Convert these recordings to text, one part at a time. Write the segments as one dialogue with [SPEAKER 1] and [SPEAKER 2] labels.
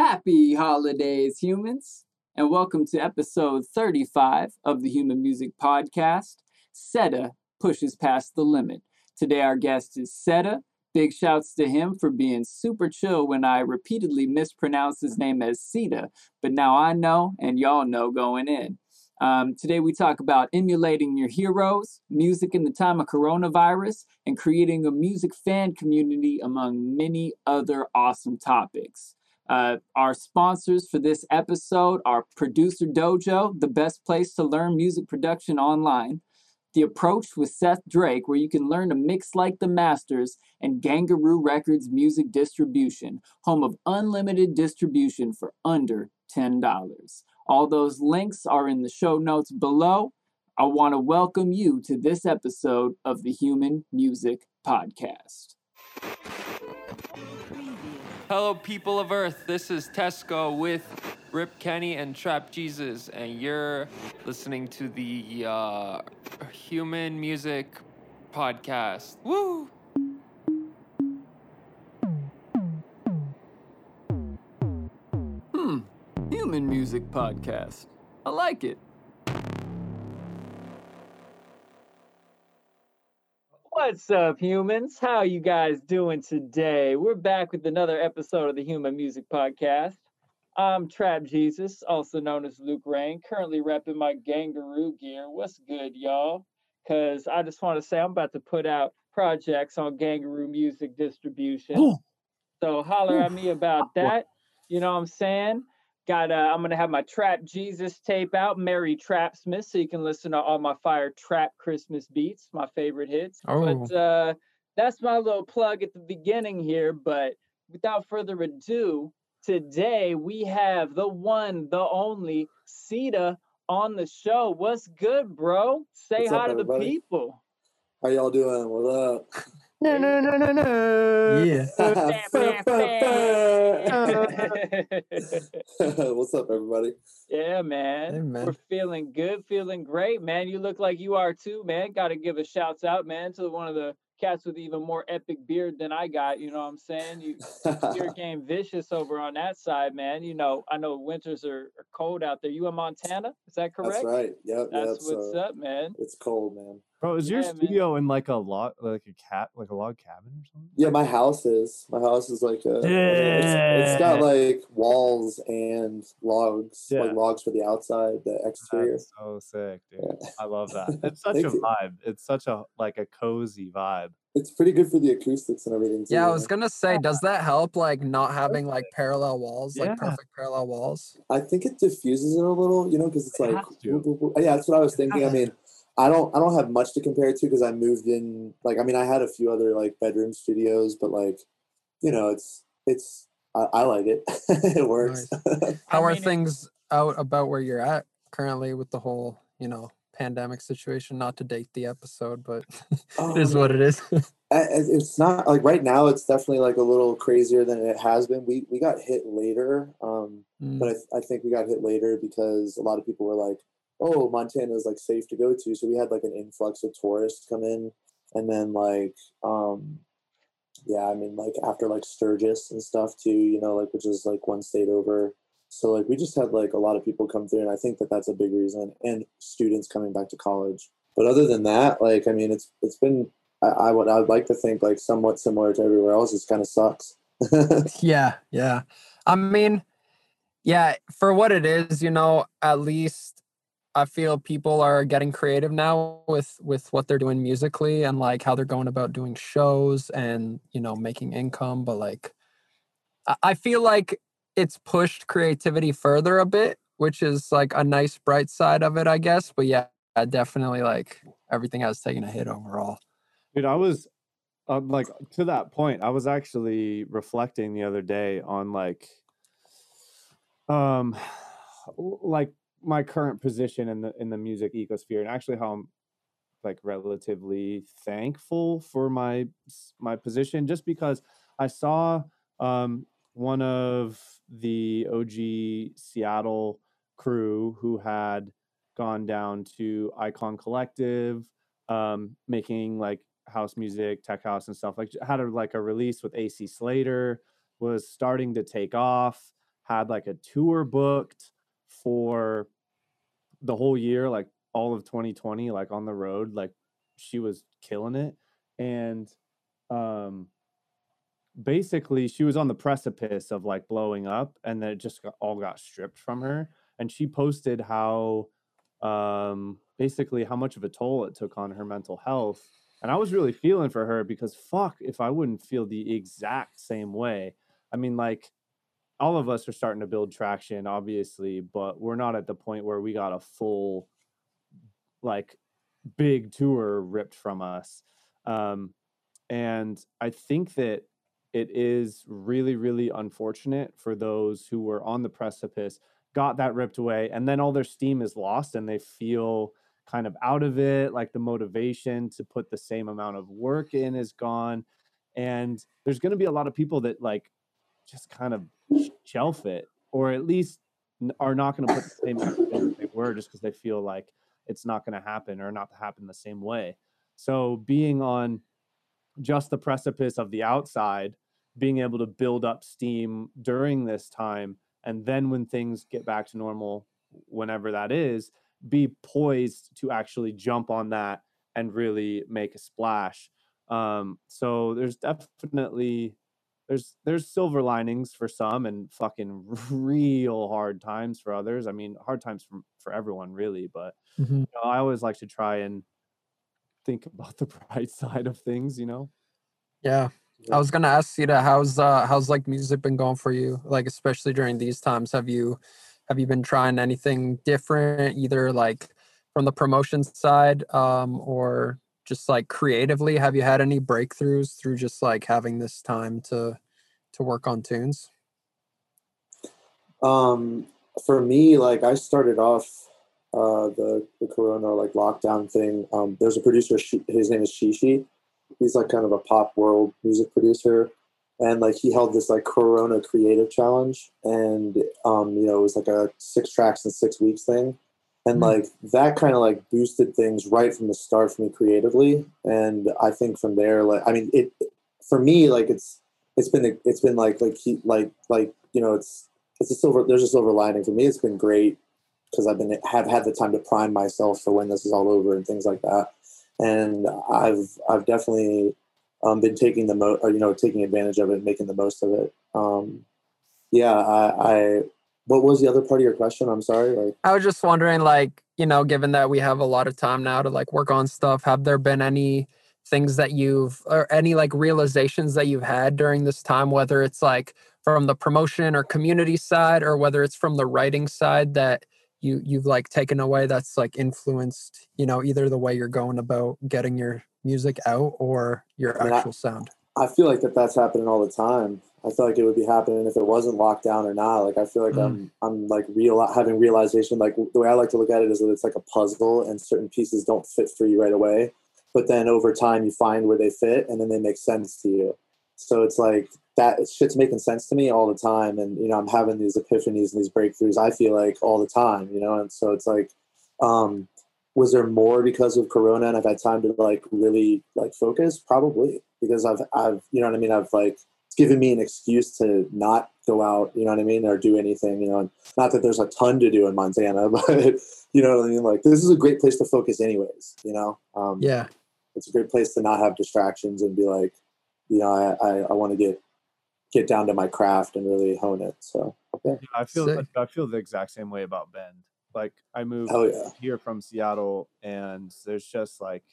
[SPEAKER 1] Happy holidays, humans, and welcome to episode 35 of the Human Music Podcast. SEDA pushes past the limit. Today, our guest is SEDA. Big shouts to him for being super chill when I repeatedly mispronounced his name as Sita, but now I know and y'all know going in. Um, today, we talk about emulating your heroes, music in the time of coronavirus, and creating a music fan community, among many other awesome topics. Uh, our sponsors for this episode are Producer Dojo, the best place to learn music production online. The Approach with Seth Drake, where you can learn to mix like the masters, and Gvngaroo Records Music Distribution, home of unlimited distribution for under $10. All those links are in the show notes below. I want to welcome you to this episode of the Human Music Podcast.
[SPEAKER 2] Hello, people of Earth. This is Tesco with Rip Kenny and Trap Jesus, and you're listening to the uh, Human Music Podcast. Woo!
[SPEAKER 1] Hmm, Human Music Podcast. I like it. What's up, humans? How you guys doing today? We're back with another episode of the Human Music Podcast. I'm Trap Jesus, also known as Luke Rain, currently repping my Gvngaroo gear. What's good, y'all? Because I just want to say I'm about to put out projects on Gvngaroo Music Distribution.
[SPEAKER 3] Ooh.
[SPEAKER 1] So holler at me about that. You know what I'm saying? Got uh, I'm gonna have my Trap Jesus tape out, Merry Trapsmith, so you can listen to all my fire trap Christmas beats, my favorite hits. But uh, that's my little plug at the beginning here. But without further ado, today we have the one, the only Sita on the show. What's good, bro? Say
[SPEAKER 4] What's up,
[SPEAKER 1] hi to the people.
[SPEAKER 4] How y'all doing? What up?
[SPEAKER 3] No, no, no, no, no. Yeah.
[SPEAKER 4] What's up, everybody?
[SPEAKER 1] Yeah, man.
[SPEAKER 3] Hey, man.
[SPEAKER 1] We're feeling good, feeling great, man. You look like you are too, man. Got to give a shouts out, man, to one of the cats with even more epic beard than I got. You know what I'm saying? You beard game vicious over on that side, man. You know, I know winters are, are cold out there. You in Montana? Is that correct?
[SPEAKER 4] That's right. Yep,
[SPEAKER 1] That's
[SPEAKER 4] yep.
[SPEAKER 1] what's
[SPEAKER 4] so
[SPEAKER 1] up, man.
[SPEAKER 4] It's cold, man.
[SPEAKER 3] Bro, is your
[SPEAKER 1] Yeah, man.
[SPEAKER 3] studio in like a log, like a cat, like a log cabin or something?
[SPEAKER 4] Yeah, my house is. My house is like a. It's, it's got like walls and logs,
[SPEAKER 3] Yeah.
[SPEAKER 4] like logs for the outside, the exterior.
[SPEAKER 3] That's so sick, dude.
[SPEAKER 4] Yeah.
[SPEAKER 3] I love that. It's such
[SPEAKER 4] Thank
[SPEAKER 3] a
[SPEAKER 4] you.
[SPEAKER 3] vibe. It's such a like a cozy vibe.
[SPEAKER 4] It's pretty good for the acoustics and everything. Too,
[SPEAKER 5] Yeah, I was gonna say, does that help like not having like parallel walls,
[SPEAKER 3] Yeah.
[SPEAKER 5] like perfect parallel walls?
[SPEAKER 4] I think it diffuses it a little, you know, because it's
[SPEAKER 3] It
[SPEAKER 4] like. Yeah, that's what I was thinking. I mean, I don't, I don't have much to compare it to because I moved in. Like, I mean, I had a few other like bedroom studios, but like, you know, it's, it's, I, I like it. it works.
[SPEAKER 5] How are things out about where you're at currently with the whole, you know, pandemic situation? Not to date the episode, but it is
[SPEAKER 4] Um,
[SPEAKER 5] what it is.
[SPEAKER 4] I- I- it's not like right now. It's definitely like a little crazier than it has been. We we got hit later, um,
[SPEAKER 5] Mm,
[SPEAKER 4] but I, th- I think we got hit later because a lot of people were like, "Oh, Montana is like safe to go to," so we had like an influx of tourists come in, and then like, um, yeah, I mean like after like Sturgis and stuff too, you know, like which is like one state over. So like we just had like a lot of people come through, and I think that that's a big reason, and students coming back to college. But other than that, like I mean, it's it's been I, I would I would like to think like somewhat similar to everywhere else. It kind of sucks.
[SPEAKER 5] yeah, yeah. I mean, yeah, for what it is, you know, at least I feel people are getting creative now with with what they're doing musically and like how they're going about doing shows and you know making income. But like, I- feel like it's pushed creativity further a bit, which is like a nice bright side of it, I guess. But yeah, I definitely like everything has taken a hit overall.
[SPEAKER 3] Dude, I was um, like to that point. I was actually reflecting the other day on like, um, like my current position in the in the music ecosphere, and actually how I'm like relatively thankful for my my position, just because I saw um one of the OG Seattle crew who had gone down to Icon Collective, um, making like house music, tech house, and stuff. Like had a like a release with AC Slater was starting to take off. had like a tour booked for the whole year, like all of 2020, like on the road, like she was killing it. And um basically she was on the precipice of like blowing up and then it just got, all got stripped from her and she posted how um basically how much of a toll it took on her mental health and i was really feeling for her because fuck if i wouldn't feel the exact same way i mean like all of us are starting to build traction obviously but we're not at the point where we got a full like big tour ripped from us. Um and i think that it is really really unfortunate for those who were on the precipice got that ripped away and then all their steam is lost and they feel kind of out of it like the motivation to put the same amount of work in is gone. And there's going to be a lot of people that like just kind of shelf it or at least are not going to put the same effort they were just because they feel like it's not going to happen or not to happen the same way. So being on just the precipice of the outside being able to build up steam during this time and then when things get back to normal whenever that is be poised to actually jump on that and really make a splash. Um so there's definitely there's there's silver linings for some and fucking real hard times for others i mean hard times for, for everyone really but
[SPEAKER 5] Mhm.
[SPEAKER 3] you know, i always like to try and think about the bright side of things you know
[SPEAKER 5] Yeah.
[SPEAKER 4] Yeah.
[SPEAKER 5] I was gonna ask you to how's uh how's like music been going for you? Like especially during these times, have you have you been trying anything different, either like from the promotion side, um, or just like creatively? Have you had any breakthroughs through just like having this time to to work on tunes?
[SPEAKER 4] Um, for me, like I started off uh, the the Corona like lockdown thing. Um, there's a producer. His name is Shishi. He's like kind of a pop world music producer, and like he held this like Corona Creative Challenge, and um, you know it was like a six tracks in six weeks thing, and
[SPEAKER 5] Mhm.
[SPEAKER 4] like that kind of like boosted things right from the start for me creatively, and I think from there, like I mean it for me like it's it's been it's been like like he like like you know it's it's a silver there's a silver lining. For me it's been great because i've been have had the time to prime myself for when this is all over and things like that. And i've i've definitely um, been taking the mo or you know taking advantage of it making the most of it. Um yeah i i what was the other part of your question i'm sorry like
[SPEAKER 5] I was just wondering, like, you know, given that we have a lot of time now to like work on stuff, have there been any things that you've or any like realizations that you've had during this time, whether it's like from the promotion or community side, or whether it's from the writing side that you you've like taken away that's like influenced, you know, either the way you're going about getting your music out or your
[SPEAKER 4] I mean, I-
[SPEAKER 5] actual sound.
[SPEAKER 4] I feel like that that's happening all the time. I feel like it would be happening if it wasn't locked down or not. Like I feel like
[SPEAKER 5] Mm.
[SPEAKER 4] I'm I'm like real having realization. Like the way I like to look at it is that it's like a puzzle, and certain pieces don't fit for you right away, but then over time you find where they fit, and then they make sense to you. So it's like that shit's making sense to me all the time, and you know I'm having these epiphanies and these breakthroughs. I feel like all the time, you know, and so it's like, um, was there more because of Corona and I've had time to like really like focus? Probably because I've I've you know what I mean. I've like it's given me an excuse to not go out, you know what I mean, or do anything, you know. And not that there's a ton to do in Montana, but you know what I mean. Like this is a great place to focus, anyways. You know, um,
[SPEAKER 5] Yeah.
[SPEAKER 4] it's a great place to not have distractions and be like, you know, I I, I want to get get down to my craft and really hone it. So yeah,
[SPEAKER 3] Yeah, I feel
[SPEAKER 5] Sick.
[SPEAKER 3] I feel the exact same way about Bend. Like I moved
[SPEAKER 4] hell yeah.
[SPEAKER 3] here from Seattle, and there's just like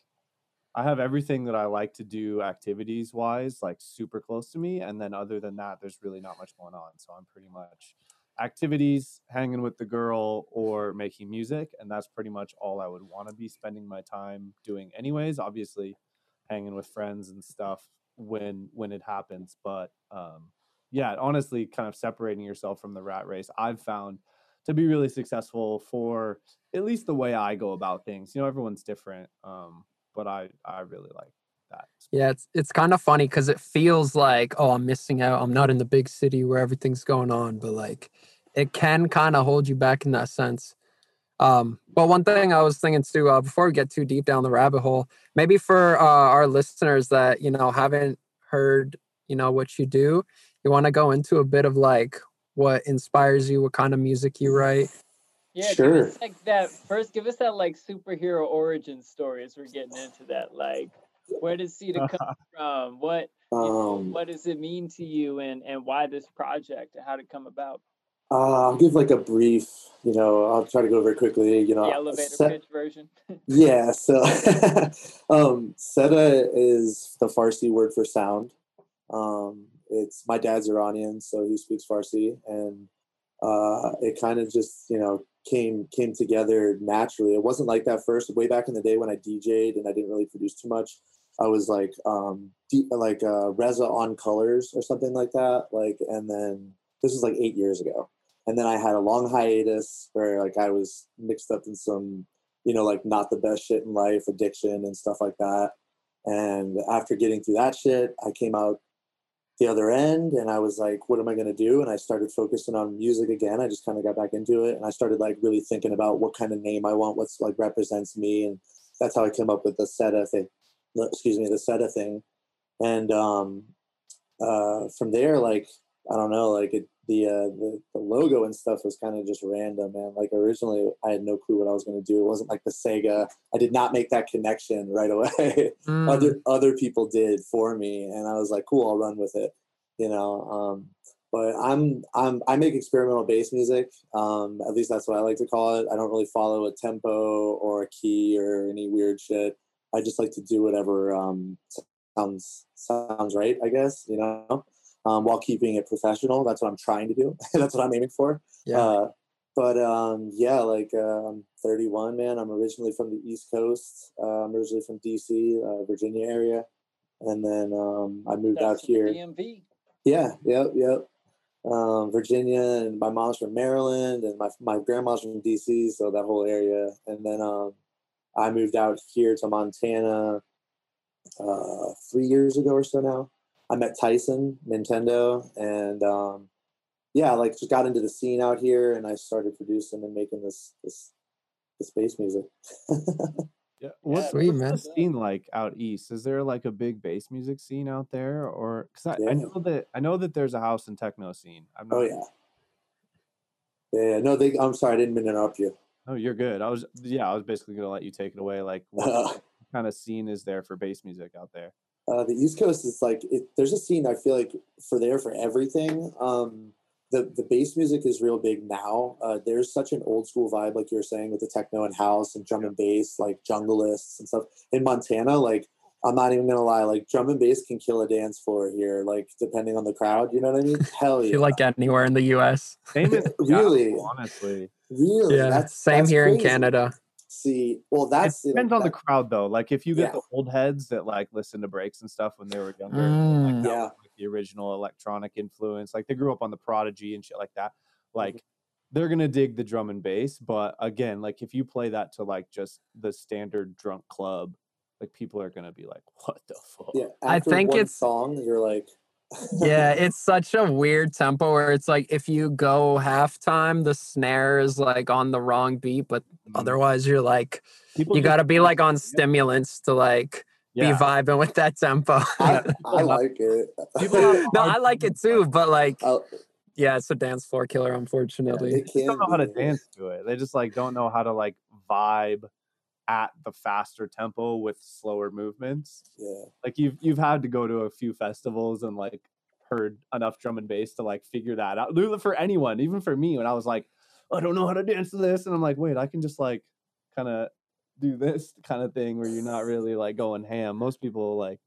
[SPEAKER 3] I have everything that I like to do activities wise, like super close to me, and then other than that, there's really not much going on. So I'm pretty much activities, hanging with the girl, or making music, and that's pretty much all I would want to be spending my time doing, anyways. Obviously, hanging with friends and stuff when when it happens, but um, yeah, honestly, kind of separating yourself from the rat race, I've found to be really successful for at least the way I go about things. You know, everyone's different, um, but I I really like that.
[SPEAKER 5] Yeah, it's it's kind of funny because it feels like, oh, I'm missing out. I'm not in the big city where everything's going on, but like it can kind of hold you back in that sense. Um, but one thing I was thinking too, uh, before we get too deep down the rabbit hole, maybe for uh, our listeners that you know haven't heard, you know, what you do, you want to go into a bit of like what inspires you, what kind of music you write.
[SPEAKER 1] Yeah,
[SPEAKER 4] Sure.
[SPEAKER 1] give us like that first. Give us that like superhero origin story as we're getting into that. Like, where does SEDA come from? What you know,
[SPEAKER 4] Um,
[SPEAKER 1] what does it mean to you, and and why this project, and how did it come about?
[SPEAKER 4] uh, I'll give like a brief, you know, I'll try to go very quickly, you know.
[SPEAKER 1] The elevator
[SPEAKER 4] set-
[SPEAKER 1] pitch version.
[SPEAKER 4] Yeah, so um Seda is the Farsi word for sound. Um it's my dad's Iranian, so he speaks Farsi and uh it kind of just, you know, came came together naturally. It wasn't like that first way back in the day when I DJ'd and I didn't really produce too much. I was like um like uh Reza on colors or something like that like and then this was like 8 years ago. And then I had a long hiatus where like I was mixed up in some you know, like not the best shit in life, addiction and stuff like that. And after getting through that shit, I came out the other end and I was like, what am I going to do? And I started focusing on music again. I just kind of got back into it and I started like really thinking about what kind of name I want, what's like represents me. And that's how I came up with the SEDA thing. Excuse me, the SEDA thing. And um, uh, from there, like, I don't know, like it, the, uh, the the logo and stuff was kind of just random, man. Like originally, I had no clue what I was going to do. It wasn't like the Sega. I did not make that connection right away.
[SPEAKER 5] Mm,
[SPEAKER 4] other other people did for me, and I was like, cool, I'll run with it. You know. Um, but I'm I'm I make experimental bass music. Um, at least that's what I like to call it. I don't really follow a tempo or a key or any weird shit. I just like to do whatever um, sounds sounds right. I guess you know um, while keeping it professional. That's what I'm trying to do. That's what I'm aiming for.
[SPEAKER 5] yeah.
[SPEAKER 4] Uh, but um, yeah, like uh, I'm 31, man. I'm originally from the East Coast. Uh, I'm originally from DC, uh, Virginia area, and then um, I moved out
[SPEAKER 1] That's the
[SPEAKER 4] here.
[SPEAKER 1] DMV.
[SPEAKER 4] Yeah, yep, yep. Um, Virginia, and my mom's from Maryland, and my my grandma's from DC, so that whole area. And then um, I moved out here to Montana uh, three years ago or so now. I met Tyson, Nintendo, and um, yeah, like just got into the scene out here, and I started producing and making this this this bass music.
[SPEAKER 3] Yeah. What's,
[SPEAKER 5] Sweet,
[SPEAKER 3] what's the scene like out east? Is there like a big bass music scene out there, or because I, I know that I know that there's a house and techno scene. I'm not.
[SPEAKER 4] oh yeah, yeah. No, they. I'm sorry, I didn't mean to interrupt you.
[SPEAKER 3] No, you're good. I was yeah, I was basically gonna let you take it away. Like, what kind of scene is there for bass music out there?
[SPEAKER 4] Uh, the East Coast is like it, there's a scene I feel like for there for everything. Um, the the bass music is real big now. Uh, there's such an old school vibe, like you were saying, with the techno and house and drum and bass, like jungleists and stuff. In Montana, like I'm not even gonna lie, like drum and bass can kill a dance floor here, like depending on the crowd. You know what I mean? Hell
[SPEAKER 5] I
[SPEAKER 4] yeah!
[SPEAKER 5] feel like anywhere in the U.S.
[SPEAKER 3] Same as
[SPEAKER 4] Really?
[SPEAKER 3] Honestly.
[SPEAKER 4] really,
[SPEAKER 5] Yeah,
[SPEAKER 4] that's
[SPEAKER 5] same
[SPEAKER 4] that's
[SPEAKER 5] here in. Canada.
[SPEAKER 4] See, well,
[SPEAKER 3] It
[SPEAKER 4] that's see, like,
[SPEAKER 3] depends on the crowd though. Like if you get
[SPEAKER 4] Yeah.
[SPEAKER 3] the old heads that like listen to breaks and stuff when they were younger, and, like
[SPEAKER 5] Mm.
[SPEAKER 4] Yeah.
[SPEAKER 3] was, like, the original electronic influence, like they grew up on the Prodigy and shit like that. Like they're gonna dig the drum and bass, but again, like if you play that to like just the standard drunk club, like people are gonna be like, "What the fuck?"
[SPEAKER 4] yeah.
[SPEAKER 5] I think
[SPEAKER 4] one
[SPEAKER 5] it's-
[SPEAKER 4] song. You're like,
[SPEAKER 5] yeah, it's such a weird tempo where it's like if you go halftime, the snare is like on the wrong beat, but
[SPEAKER 3] Mm.
[SPEAKER 5] otherwise you're like
[SPEAKER 3] people
[SPEAKER 5] you got to be like on stimulants to like
[SPEAKER 3] yeah.
[SPEAKER 5] be vibing with that tempo.
[SPEAKER 4] I, I like it.
[SPEAKER 3] People
[SPEAKER 5] no, I like it too, but like
[SPEAKER 4] I'll-
[SPEAKER 5] yeah, it's a dance floor killer, unfortunately.
[SPEAKER 4] it
[SPEAKER 3] just
[SPEAKER 4] can
[SPEAKER 3] don't know how to dance to it. They just like don't know how to like vibe at the faster tempo with slower movements.
[SPEAKER 4] Yeah.
[SPEAKER 3] Like you've you've had to go to a few festivals and like heard enough drum and bass to like figure that out. Lula For anyone, even for me, when I was like, I don't know how to dance to this, and I'm like, wait, I can just like kind of do this kind of thing where you're not really like going ham. Most people like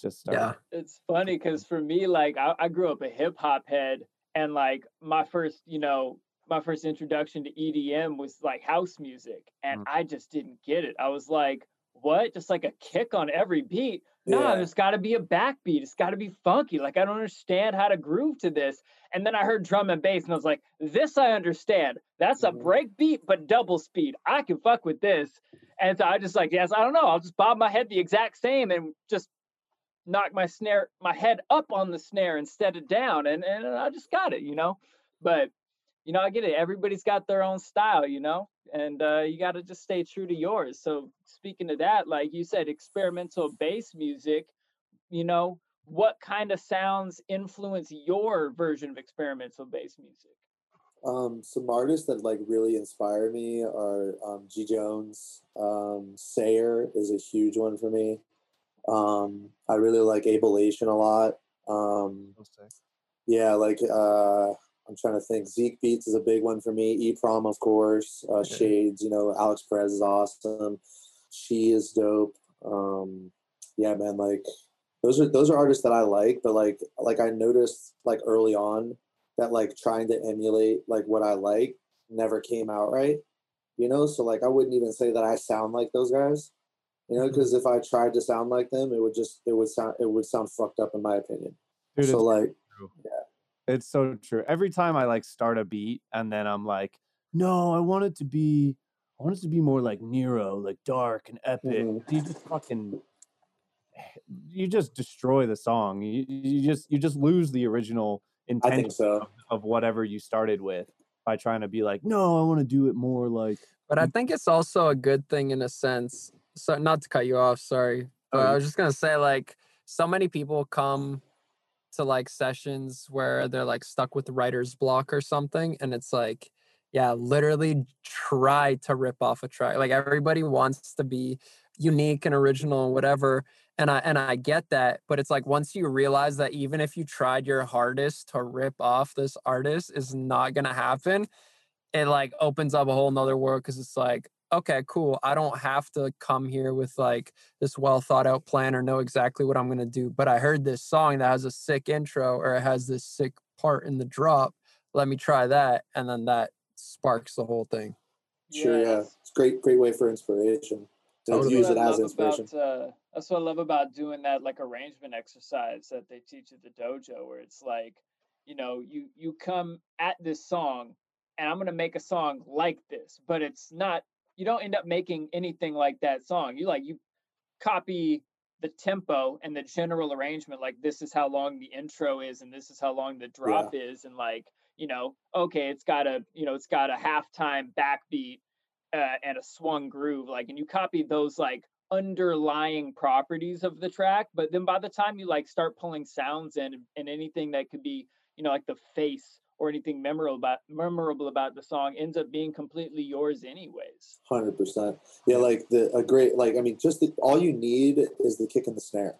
[SPEAKER 3] just start.
[SPEAKER 5] Yeah.
[SPEAKER 1] It's funny because for me, like I, I grew up a hip hop head, and like my first, you know, my first introduction to EDM was like house music, and
[SPEAKER 3] Mm.
[SPEAKER 1] I just didn't get it. I was like, what? Just like a kick on every beat? No,
[SPEAKER 4] Yeah.
[SPEAKER 1] there's got to be a backbeat. It's got to be funky. Like I don't understand how to groove to this. And then I heard drum and bass, and I was like, this I understand. That's a
[SPEAKER 4] Mhm.
[SPEAKER 1] break beat, but double speed. I can fuck with this. And so I just like, yes, I don't know. I'll just bob my head the exact same and just knock my snare, my head up on the snare instead of down. And, and I just got it, you know? But, you know, I get it. Everybody's got their own style, you know? And uh, you got to just stay true to yours. So speaking of that, like you said, experimental bass music, you know, what kind of sounds influence your version of experimental bass music?
[SPEAKER 4] Um, some artists that like really inspire me are um, G Jones. Um, Sayer is a huge one for me. Um, I really like Ableation a lot. Um, yeah, like uh, I'm trying to think. Zeke Beats is a big one for me. E Prom, of course. Uh,
[SPEAKER 5] Yeah.
[SPEAKER 4] Shades, you know, Alix Perez is awesome. She is dope. Um, yeah, man, like those are those are artists that I like, but like like I noticed like early on that like trying to emulate like what I like never came out right. You know, so like I wouldn't even say that I sound like those guys. You know, because if I tried to sound like them, it would just it would sound it would sound fucked up in my opinion.
[SPEAKER 3] Dude,
[SPEAKER 4] so like
[SPEAKER 3] It's so true. Every time I like start a beat and then I'm like, no, I want it to be, I want it to be more like Nero, like dark and epic.
[SPEAKER 4] Mhm.
[SPEAKER 3] You just fucking, you just destroy the song. You, you just, you just lose the original
[SPEAKER 4] I
[SPEAKER 3] intention
[SPEAKER 4] so.
[SPEAKER 3] of, of whatever you started with by trying to be like, no, I want to do it more like.
[SPEAKER 5] But I think it's also a good thing in a sense. So not to cut you off, sorry. But
[SPEAKER 3] Oh,
[SPEAKER 5] I was just gonna say like so many people come to like sessions where they're like stuck with writer's block or something, and it's like, yeah, literally try to rip off a track. Like everybody wants to be unique and original and whatever. And I and I get that, but it's like once you realize that even if you tried your hardest to rip off this artist is not gonna happen, it like opens up a whole nother world because it's like okay cool i don't have to come here with like this well thought out plan or know exactly what i'm going to do but i heard this song that has a sick intro or it has this sick part in the drop let me try that and then that sparks the whole thing
[SPEAKER 4] Sure, yeah. It's great great way for inspiration. To
[SPEAKER 5] Totally.
[SPEAKER 4] use it as
[SPEAKER 1] love
[SPEAKER 4] inspiration.
[SPEAKER 1] About, uh, that's what I love about doing that like arrangement exercise that they teach at the dojo, where it's like, you know, you you come at this song, and I'm gonna make a song like this, but it's not. You don't end up making anything like that song. You like you copy the tempo and the general arrangement. Like this is how long the intro is, and this is how long the drop is, and like you know, okay, it's got a you know, it's got a halftime backbeat uh, and a swung groove like and you copy those like underlying properties of the track but then by the time you like start pulling sounds in and anything that could be you know like the face or anything memorable about memorable about the song ends up being completely yours anyways
[SPEAKER 4] Hundred percent. Yeah, like the a great like I mean, just the, all you need is the kick and the snare.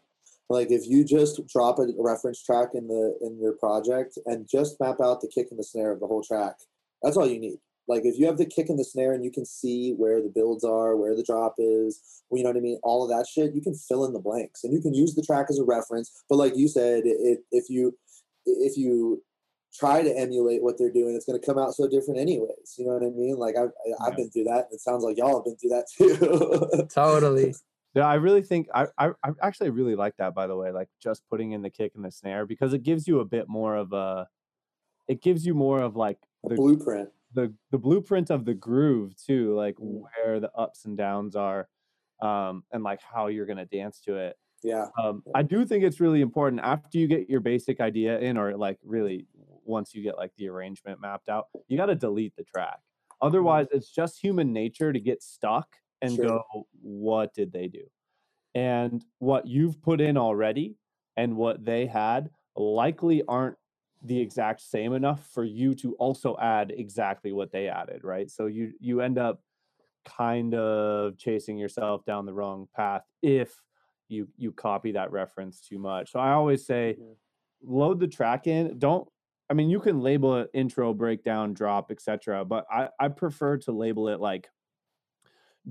[SPEAKER 4] Like if you just drop a reference track in the in your project and just map out the kick and the snare of the whole track, that's all you need. Like if you have the kick and the snare and you can see where the builds are, where the drop is, you know what I mean, all of that shit, you can fill in the blanks and you can use the track as a reference. But like you said, it, if you if you try to emulate what they're doing, it's going to come out so different anyways. You know what I mean? Like I've I've
[SPEAKER 3] Yeah.
[SPEAKER 4] been through that. It sounds like y'all have been through that too.
[SPEAKER 5] totally
[SPEAKER 3] Yeah, I really think I, I I actually really like that by the way, like just putting in the kick and the snare because it gives you a bit more of a it gives you more of like
[SPEAKER 4] A
[SPEAKER 3] the
[SPEAKER 4] blueprint.
[SPEAKER 3] the the blueprint of the groove too, like
[SPEAKER 4] Mm.
[SPEAKER 3] where the ups and downs are, um, and like how you're gonna dance to it.
[SPEAKER 4] Yeah.
[SPEAKER 3] Um, I do think it's really important after you get your basic idea in, or like really once you get like the arrangement mapped out, you got to delete the track. Otherwise, it's just human nature to get stuck and
[SPEAKER 4] Sure.
[SPEAKER 3] go, "What did they do?" And what you've put in already and what they had likely aren't the exact same enough for you to also add exactly what they added, right? So you you end up kind of chasing yourself down the wrong path if you you copy that reference too much. So I always say
[SPEAKER 4] Mhm.
[SPEAKER 3] load the track in. Don't I mean you can label it intro, breakdown, drop, etc. But I, I prefer to label it like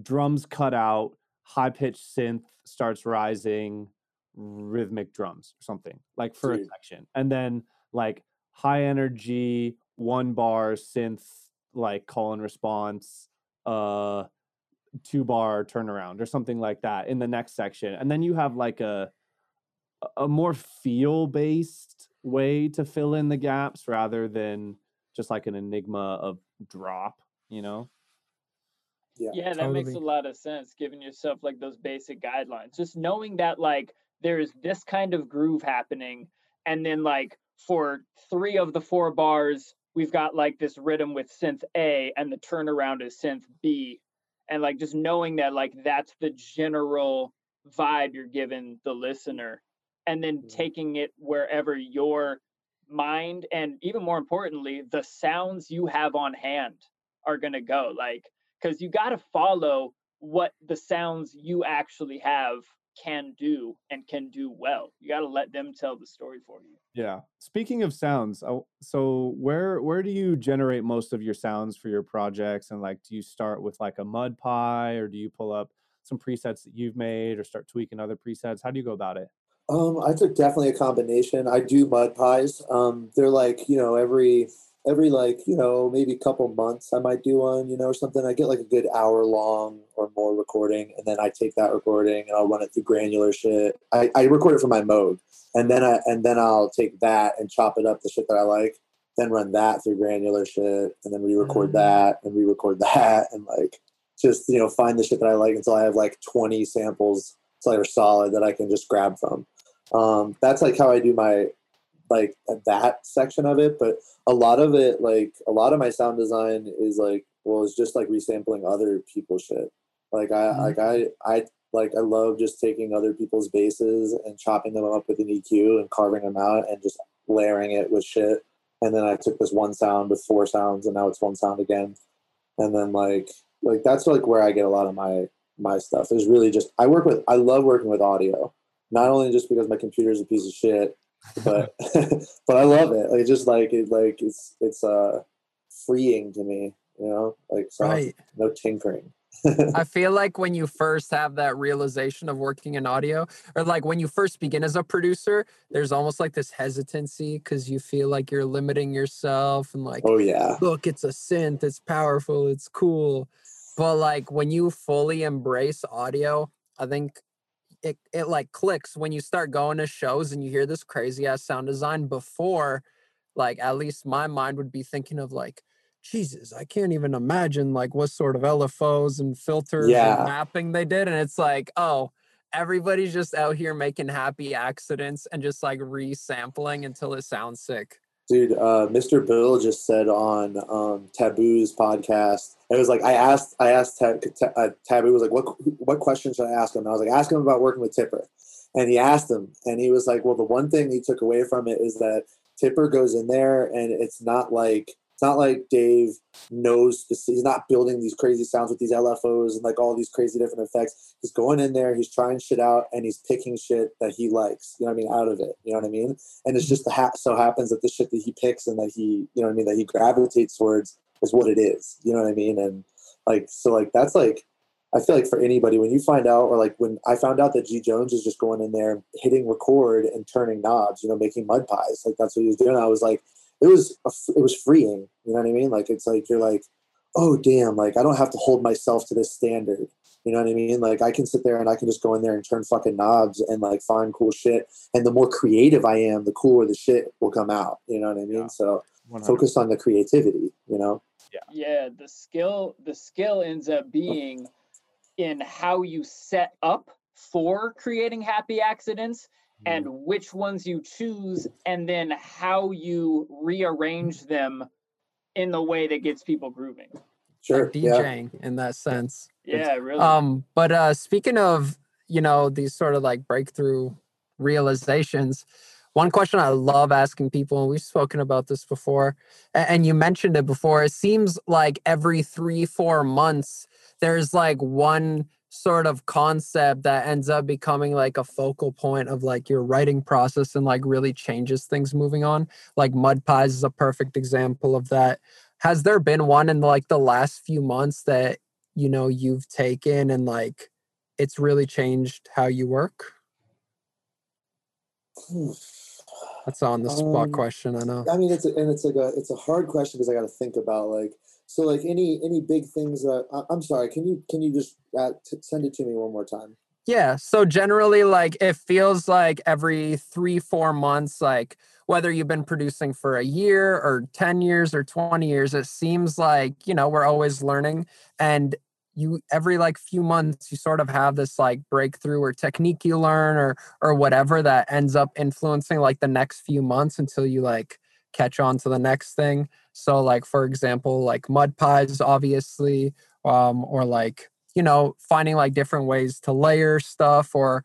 [SPEAKER 3] drums cut out, high pitched synth starts rising, rhythmic drums or something like for a section. And then like high energy, one bar synth, like call and response, uh two bar turnaround or something like that in the next section. And then you have like a a- a more feel based way to fill in the gaps rather than just like an enigma of drop, you know?
[SPEAKER 4] Yeah.
[SPEAKER 1] yeah that makes a lot of sense giving yourself like those basic guidelines just knowing that like there's this kind of groove happening and then like for three of the four bars we've got like this rhythm with synth a and the turnaround is synth b and like just knowing that like that's the general vibe you're giving the listener
[SPEAKER 6] and then
[SPEAKER 4] Mhm.
[SPEAKER 6] taking it wherever your mind and even more importantly the sounds you have on hand are going to go like cuz you got to follow what the sounds you actually have can do and can do well you got to let them tell the story for you
[SPEAKER 3] Yeah. Speaking of sounds, so where where do you generate most of your sounds for your projects? And like, do you start with like a mud pie, or do you pull up some presets that you've made, or start tweaking other presets? How do you go about it?
[SPEAKER 4] Um, I took definitely a combination. I do mud pies. Um, they're like you know every every like you know maybe a couple months I might do one you know or something. I get like a good hour long or more recording, and then I take that recording and I'll run it through granular shit. I, I record it for my mode, and then I and then I'll take that and chop it up the shit that I like. Then run that through granular shit, and then re-record
[SPEAKER 5] Mm.
[SPEAKER 4] that and re-record that, and like just you know find the shit that I like until I have like twenty samples they're solid that I can just grab from um, that's like how I do my like that section of it. But a lot of it, like a lot of my sound design is like well, it's just like resampling other people's shit. Like I
[SPEAKER 5] Mhm.
[SPEAKER 4] like I I like I love just taking other people's bases and chopping them up with an EQ and carving them out and just layering it with shit. And then I took this one sound with four sounds and now it's one sound again. And then like like that's like where I get a lot of my my stuff is really just I work with I love working with audio not only just because my computer is a piece of shit, but but I love it. Like just like it, like it's it's uh freeing to me, you know, like so
[SPEAKER 5] Right.
[SPEAKER 4] no tinkering.
[SPEAKER 5] I feel like when you first have that realization of working in audio, or like when you first begin as a producer, there's almost like this hesitancy because you feel like you're limiting yourself and like,
[SPEAKER 4] oh yeah,
[SPEAKER 5] look, it's a synth, it's powerful, it's cool. But like when you fully embrace audio, I think it it like clicks when you start going to shows and you hear this crazy ass sound design before, like at least my mind would be thinking of like, Jesus, I can't even imagine like what sort of LFOs and filters
[SPEAKER 4] Yeah.
[SPEAKER 5] and mapping they did. And it's like, oh, everybody's just out here making happy accidents and just like resampling until it sounds sick.
[SPEAKER 4] Dude. Uh, Mr. Bill just said on um, Taboo's podcast. It was like I asked I asked Ta- Ta- uh, Taboo was like, what what questions should I ask him? And I was like, ask him about working with Tipper. And he asked him, and he was like, well, the one thing he took away from it is that Tipper goes in there, and it's not like it's not like Dave knows the, he's not building these crazy sounds with these LFOs and like all these crazy different effects. He's going in there, he's trying shit out, and he's picking shit that he likes. You know what I mean? Out of it. You know what I mean? And it's just the ha- so happens that the shit that he picks and that he, you know what I mean, that he gravitates towards is what it is. You know what I mean? And like so, like that's like I feel like for anybody when you find out, or like when I found out that G Jones is just going in there, hitting record and turning knobs, you know, making mud pies, like that's what he was doing. I was like, it was a f- it was freeing. You know what I mean? Like it's like you're like, oh damn, like I don't have to hold myself to this standard. You know what I mean? Like I can sit there and I can just go in there and turn fucking knobs and like find cool shit. And the more creative I am, the cooler the shit will come out. You know what I mean?
[SPEAKER 3] Yeah.
[SPEAKER 4] So
[SPEAKER 3] 100.
[SPEAKER 4] focus on the creativity. You know?
[SPEAKER 6] Yeah. yeah the skill the skill ends up being in how you set up for creating happy accidents and which ones you choose and then how you rearrange them in the way that gets people grooving
[SPEAKER 4] Sure.
[SPEAKER 5] Like
[SPEAKER 4] Yeah.
[SPEAKER 5] DJing in that sense.
[SPEAKER 6] yeah really
[SPEAKER 5] Um, but uh speaking of, you know, these sort of like breakthrough realizations, one question I love asking people, and we've spoken about this before, and you mentioned it before, it seems like every three, four months, there's like one sort of concept that ends up becoming like a focal point of like your writing process and like really changes things moving on. Like Mud Pies is a perfect example of that. Has there been one in like the last few months that you know you've taken and like it's really changed how you work? That's on the spot
[SPEAKER 4] Um,
[SPEAKER 5] question, I know.
[SPEAKER 4] I mean, it's a, and it's like a it's a hard question because I got to think about like so like any any big things that I, I'm sorry. Can you can you just uh, t- send it to me one more time?
[SPEAKER 5] Yeah. So generally, like it feels like every three, four months, like whether you've been producing for a year or 10 years or 20 years, it seems like, you know, we're always learning. And you every like few months you sort of have this like breakthrough or technique you learn or or whatever that ends up influencing like the next few months until you like catch on to the next thing so like for example like mud pies obviously um or like you know finding like different ways to layer stuff or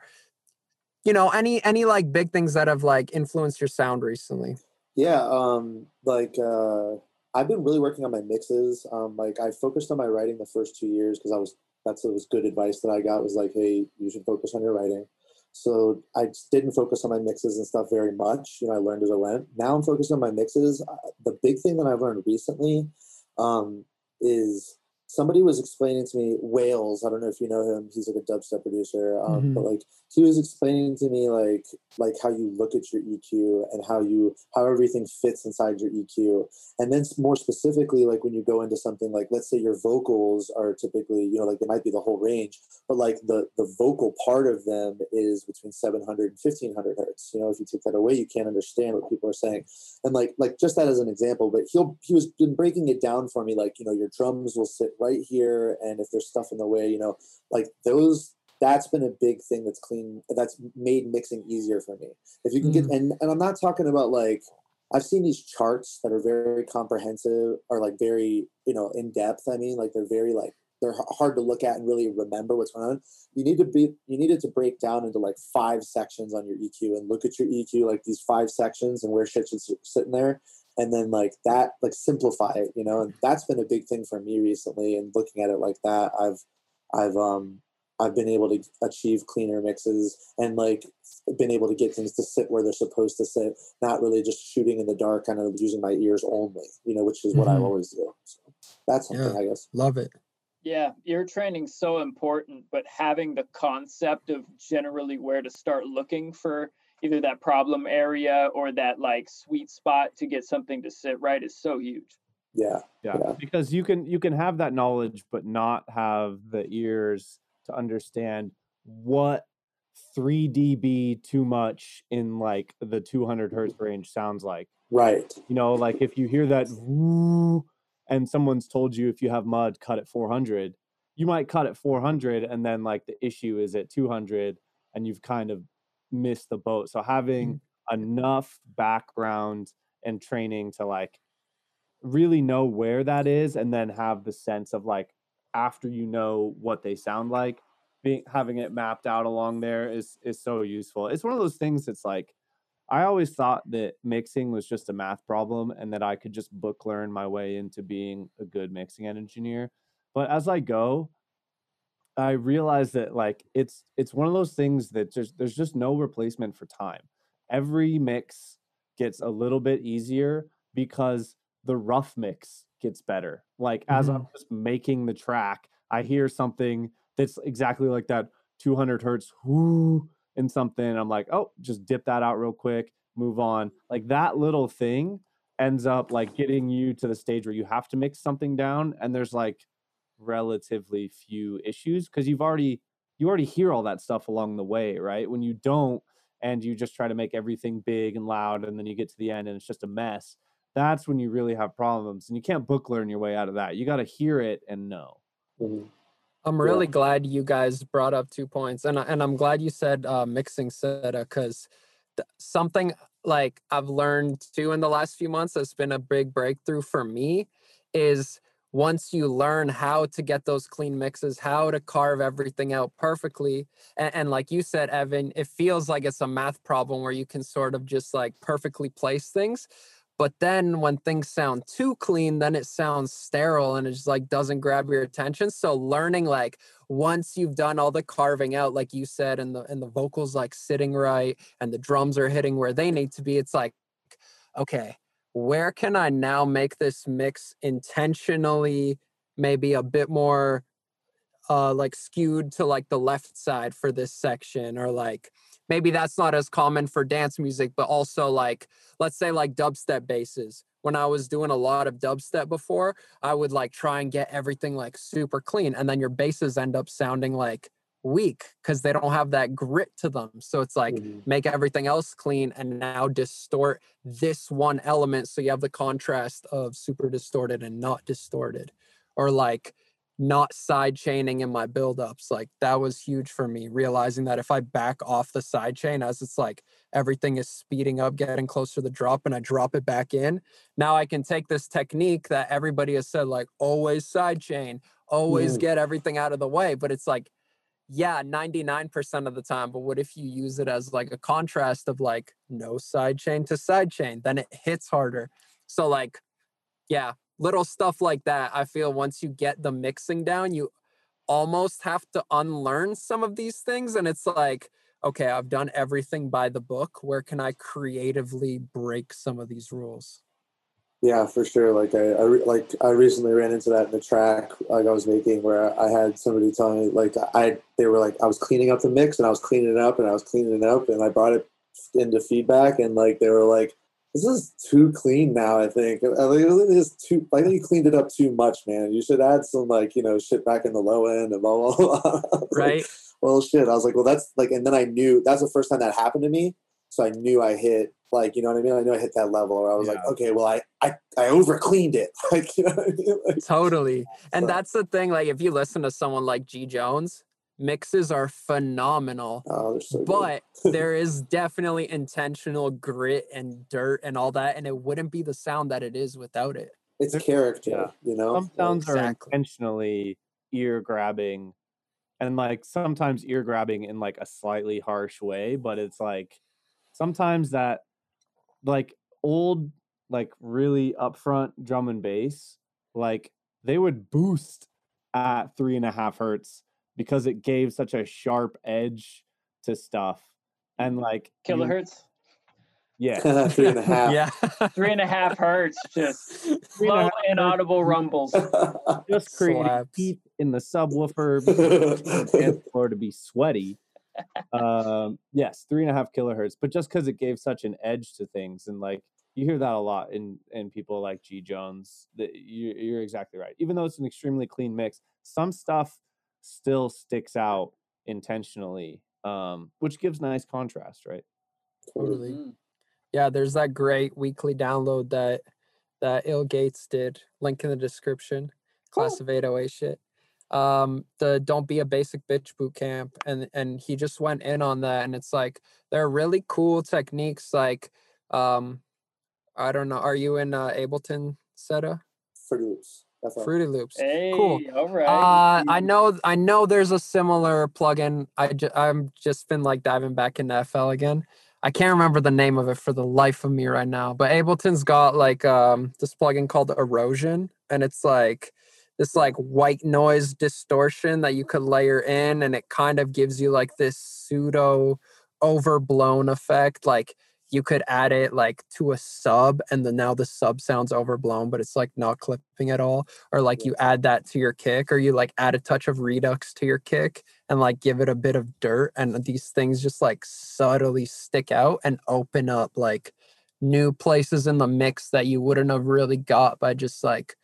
[SPEAKER 5] you know, any any like big things that have like influenced your sound recently.
[SPEAKER 4] Yeah, um, like uh, I've been really working on my mixes. Um, like I focused on my writing the first two years because I was that's was good advice that I got was like, hey, you should focus on your writing. So I didn't focus on my mixes and stuff very much. You know, I learned as I went. Now I'm focused on my mixes. Uh, the big thing that I've learned recently um, is somebody was explaining to me Whales. I don't know if you know him. He's like a dubstep producer, um,
[SPEAKER 5] Mhm.
[SPEAKER 4] but like he was explaining to me like like how you look at your EQ and how you how everything fits inside your EQ, and then more specifically like when you go into something like let's say your vocals are typically you know like they might be the whole range, but like the the vocal part of them is between 700 and 1500 hertz. You know, if you take that away, you can't understand what people are saying and like like just that as an example but he'll he was been breaking it down for me like you know your drums will sit right here and if there's stuff in the way you know like those that's been a big thing that's clean that's made mixing easier for me. If you can get mm. and and i'm not talking about like i've seen these charts that are very comprehensive or like very you know in depth i mean like they're very like they're hard to look at and really remember what's going on. You need to be you needed to break down into like five sections on your eq and look at your eq like these five sections and where shit should sit in there and then like that like simplify it you know and that's been a big thing for me recently and looking at it like that i've i've um i've been able to achieve cleaner mixes and like been able to get things to sit where they're supposed to sit not really just shooting in the dark kind of using my ears only you know which is what i
[SPEAKER 5] Mhm.
[SPEAKER 4] always do so that's something i guess
[SPEAKER 5] Love it.
[SPEAKER 6] Yeah, ear training's so important, but having the concept of generally where to start looking for either that problem area or that like sweet spot to get something to sit right is so huge.
[SPEAKER 4] yeah
[SPEAKER 3] yeah,
[SPEAKER 4] Yeah.
[SPEAKER 3] because you can you can have that knowledge but not have the ears to understand what 3 dB too much in like the 200 hertz range sounds like.
[SPEAKER 4] right
[SPEAKER 3] You know, like if you hear that and someone's told you if you have mud cut at 400, you might cut at 400 and then like the issue is at 200 and you've kind of missed the boat. So having mm. enough background and training to like really know where that is and then have the sense of like after you know what they sound like being having it mapped out along there is is so useful. It's one of those things that's like i always thought that mixing was just a math problem and that i could just book learn my way into being a good mixing engineer. But as i go i realize that like it's it's one of those things that just there's just no replacement for time every mix gets a little bit easier because the rough mix gets better. Like as I'm mm-hmm. just making the track, I hear something that's exactly like that 200 hertz whoo and something. I'm like, oh, just dip that out real quick, move on. Like that little thing ends up like getting you to the stage where you have to mix something down, and there's like relatively few issues because you've already you already hear all that stuff along the way, right? When you don't and you just try to make everything big and loud and then you get to the end and it's just a mess that's when you really have problems and you can't book learn your way out of that you got to hear it and know
[SPEAKER 4] Mhm.
[SPEAKER 5] I'm
[SPEAKER 4] Yeah.
[SPEAKER 5] really glad you guys brought up two points, and I- and I'm glad you said uh, mixing SEDA because something like I've learned too in the last few months that's been a big breakthrough for me is once you learn how to get those clean mixes, how to carve everything out perfectly, and, and like you said, Evan, it feels like it's a math problem where you can sort of just like perfectly place things. But then when things sound too clean, then it sounds sterile and it just like doesn't grab your attention. So learning like once you've done all the carving out, like you said, and the and the vocals like sitting right and the drums are hitting where they need to be, it's like, okay, where can I now make this mix intentionally maybe a bit more uh like skewed to like the left side for this section? Or like maybe that's not as common for dance music but also like let's say like dubstep basses. When i was doing a lot of dubstep before i would like try and get everything like super clean and then your basses end up sounding like weak because they don't have that grit to them so it's like
[SPEAKER 4] Mhm.
[SPEAKER 5] make everything else clean and now distort this one element so you have the contrast of super distorted and not distorted or like not side chaining in my buildups like that was huge for me realizing that if i back off the side chain as it's like everything is speeding up getting closer to the drop and i drop it back in now i can take this technique that everybody has said like always side chain always
[SPEAKER 4] Mhm.
[SPEAKER 5] get everything out of the way but it's like yeah 99% of the time but what if you use it as like a contrast of like no side chain to side chain then it hits harder. So like yeah little stuff like that i feel once you get the mixing down you almost have to unlearn some of these things and it's like okay i've done everything by the book. Where can i creatively break some of these rules
[SPEAKER 4] Yeah, for sure. Like I, I re- like I recently ran into that in the track like I was making where I had somebody tell me like I they were like I was cleaning up the mix and I was cleaning it up and I was cleaning it up and I brought it into feedback and like they were like this is too clean now I think. I think it is too I think you cleaned it up too much man. You should add some like you know shit back in the low end and blah blah blah. Was like,
[SPEAKER 5] right.
[SPEAKER 4] Well shit. I was like well that's like and then i knew that's the first time that happened to me so i knew i hit like you know what i mean? I knew i hit that level where i was like okay well i i, I over cleaned it. Like you know what I mean? Like,
[SPEAKER 5] totally. And
[SPEAKER 4] so-
[SPEAKER 5] that's the thing like if you listen to someone like g jones mixes are phenomenal
[SPEAKER 4] oh they're so
[SPEAKER 5] but there is definitely intentional grit and dirt and all that and it wouldn't be the sound that it is without it.
[SPEAKER 4] It's character
[SPEAKER 3] yeah.
[SPEAKER 4] you know?
[SPEAKER 3] Some sounds are intentionally ear grabbing and like sometimes ear grabbing in like a slightly harsh way, but it's like sometimes that like old, like really upfront drum and bass, like they would boost at three and a half hertz because it gave such a sharp edge to stuff. And like
[SPEAKER 1] Kilohertz,
[SPEAKER 3] yeah.
[SPEAKER 4] three and a half
[SPEAKER 5] yeah
[SPEAKER 1] three and a half hertz, just
[SPEAKER 3] Three and a
[SPEAKER 1] low inaudible rumbles.
[SPEAKER 3] just creating
[SPEAKER 5] Slaps.
[SPEAKER 3] heat in the subwoofer because dance floor to be sweaty. Um, yes, three and a half kilohertz, but just because it gave such an edge to things, and like you hear that a lot in in people like G Jones. That you, you're exactly right. Even though it's an extremely clean mix, some stuff still sticks out intentionally, um, which gives nice contrast, right?
[SPEAKER 5] totally
[SPEAKER 1] Mm.
[SPEAKER 5] yeah there's that great weekly download that that ill gates did link in the description class of 808 shit um the don't be a basic bitch boot camp and and he just went in on that and it's like there are really cool techniques like um i don't know are you in uh, ableton SEDA
[SPEAKER 4] Fruity Loops. That's all.
[SPEAKER 5] fruity loops
[SPEAKER 1] Hey,
[SPEAKER 5] Cool.
[SPEAKER 1] all right.
[SPEAKER 5] uh, I know, I know. There's a similar plugin. I ju- I'm just been like diving back into FL again. I can't remember the name of it for the life of me right now. But Ableton's got like um this plugin called Erosion, and it's like this like white noise distortion that you could layer in, and it kind of gives you like this pseudo overblown effect. Like you could add it like to a sub, and then now the sub sounds overblown, but it's like not clipping at all or like you add that to your kick or you like add a touch of redux to your kick and like give it a bit of dirt and these things just like subtly stick out and open up like new places in the mix that you wouldn't have really got by just like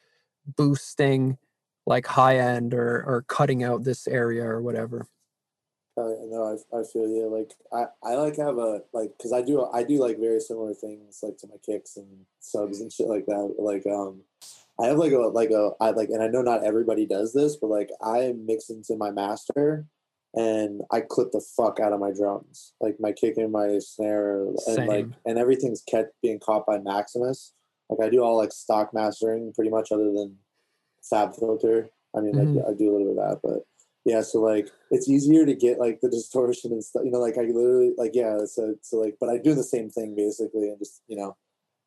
[SPEAKER 5] boosting like high end or or cutting out this area or whatever
[SPEAKER 4] yeah, no, I, I feel you. Like I, I like have a like because I do I do like very similar things like to my kicks and subs and shit like that. Like um, I have like a like a I like and I know not everybody does this, but like I mix into my master and I clip the fuck out of my drums, like my kick and my snare and like and everything's kept being caught by Maximus. Like I do all like stock mastering pretty much, other than Fab Filter. I mean,
[SPEAKER 5] Mhm.
[SPEAKER 4] like I do a little bit of that, but yeah so like it's easier to get like the distortion and stuff you know like i literally like yeah so so like but i do the same thing basically and just you know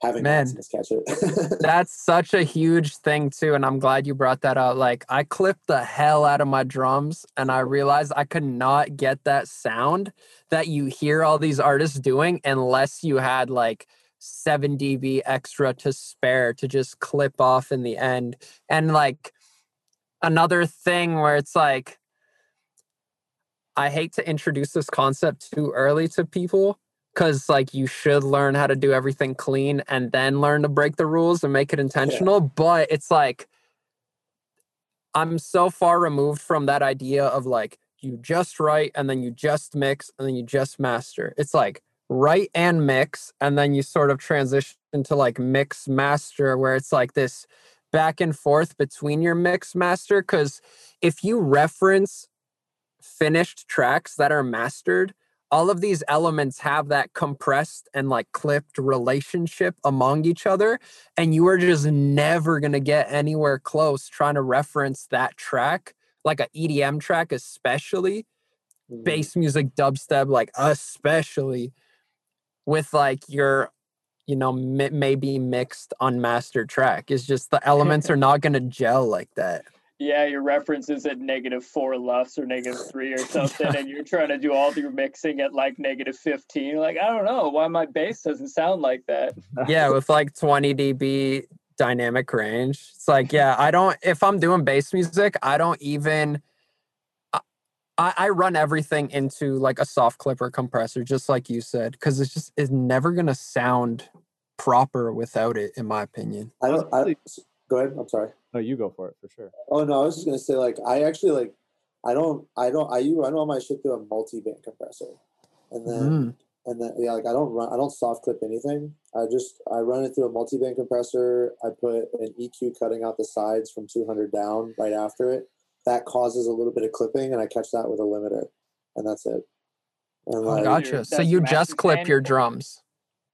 [SPEAKER 4] having
[SPEAKER 5] Man.
[SPEAKER 4] Catch it
[SPEAKER 5] that's such a huge thing too and i'm glad you brought that up like i clipped the hell out of my drums and i realized i could not get that sound that you hear all these artists doing unless you had like 7 db extra to spare to just clip off in the end. And like another thing where it's like i hate to introduce this concept too early to people because like you should learn how to do everything clean and then learn to break the rules and make it intentional but it's like i'm so far removed from that idea of like you just write and then you just mix and then you just master. It's like write and mix and then you sort of transition to like mix master where it's like this back and forth between your mix master because if you reference finished tracks that are mastered all of these elements have that compressed and like clipped relationship among each other and you are just never going to get anywhere close trying to reference that track like a edm track especially
[SPEAKER 4] Mhm.
[SPEAKER 5] bass music, dubstep, like especially with like your, you know, mi- maybe mixed unmastered track. It's just the elements are not gonna gel like that.
[SPEAKER 1] Yeah, your reference is at negative four lufs or negative three or something, and you're trying to do all your mixing at like negative 15. Like, I don't know why my bass doesn't sound like that.
[SPEAKER 5] yeah, with like 20 dB dynamic range. It's like, yeah, I don't, if I'm doing bass music, I don't even, I I run everything into like a soft clipper compressor, just like you said, because it's just, it's never going to sound proper without it, in my opinion.
[SPEAKER 4] I don't. I, go ahead. I'm sorry.
[SPEAKER 3] No, you go for it for sure.
[SPEAKER 4] Oh no, I was just gonna say like I actually like I don't I don't I use run all my shit through a multi-band compressor, and then
[SPEAKER 5] Mm.
[SPEAKER 4] and then yeah like I don't run I don't soft clip anything. I just I run it through a multi-band compressor. I put an EQ cutting out the sides from 200 down right after it. That causes a little bit of clipping, and I catch that with a limiter, and that's it. And
[SPEAKER 5] Oh,
[SPEAKER 4] like
[SPEAKER 1] got-
[SPEAKER 5] gotcha. So you just clip
[SPEAKER 1] plan?
[SPEAKER 5] your drums.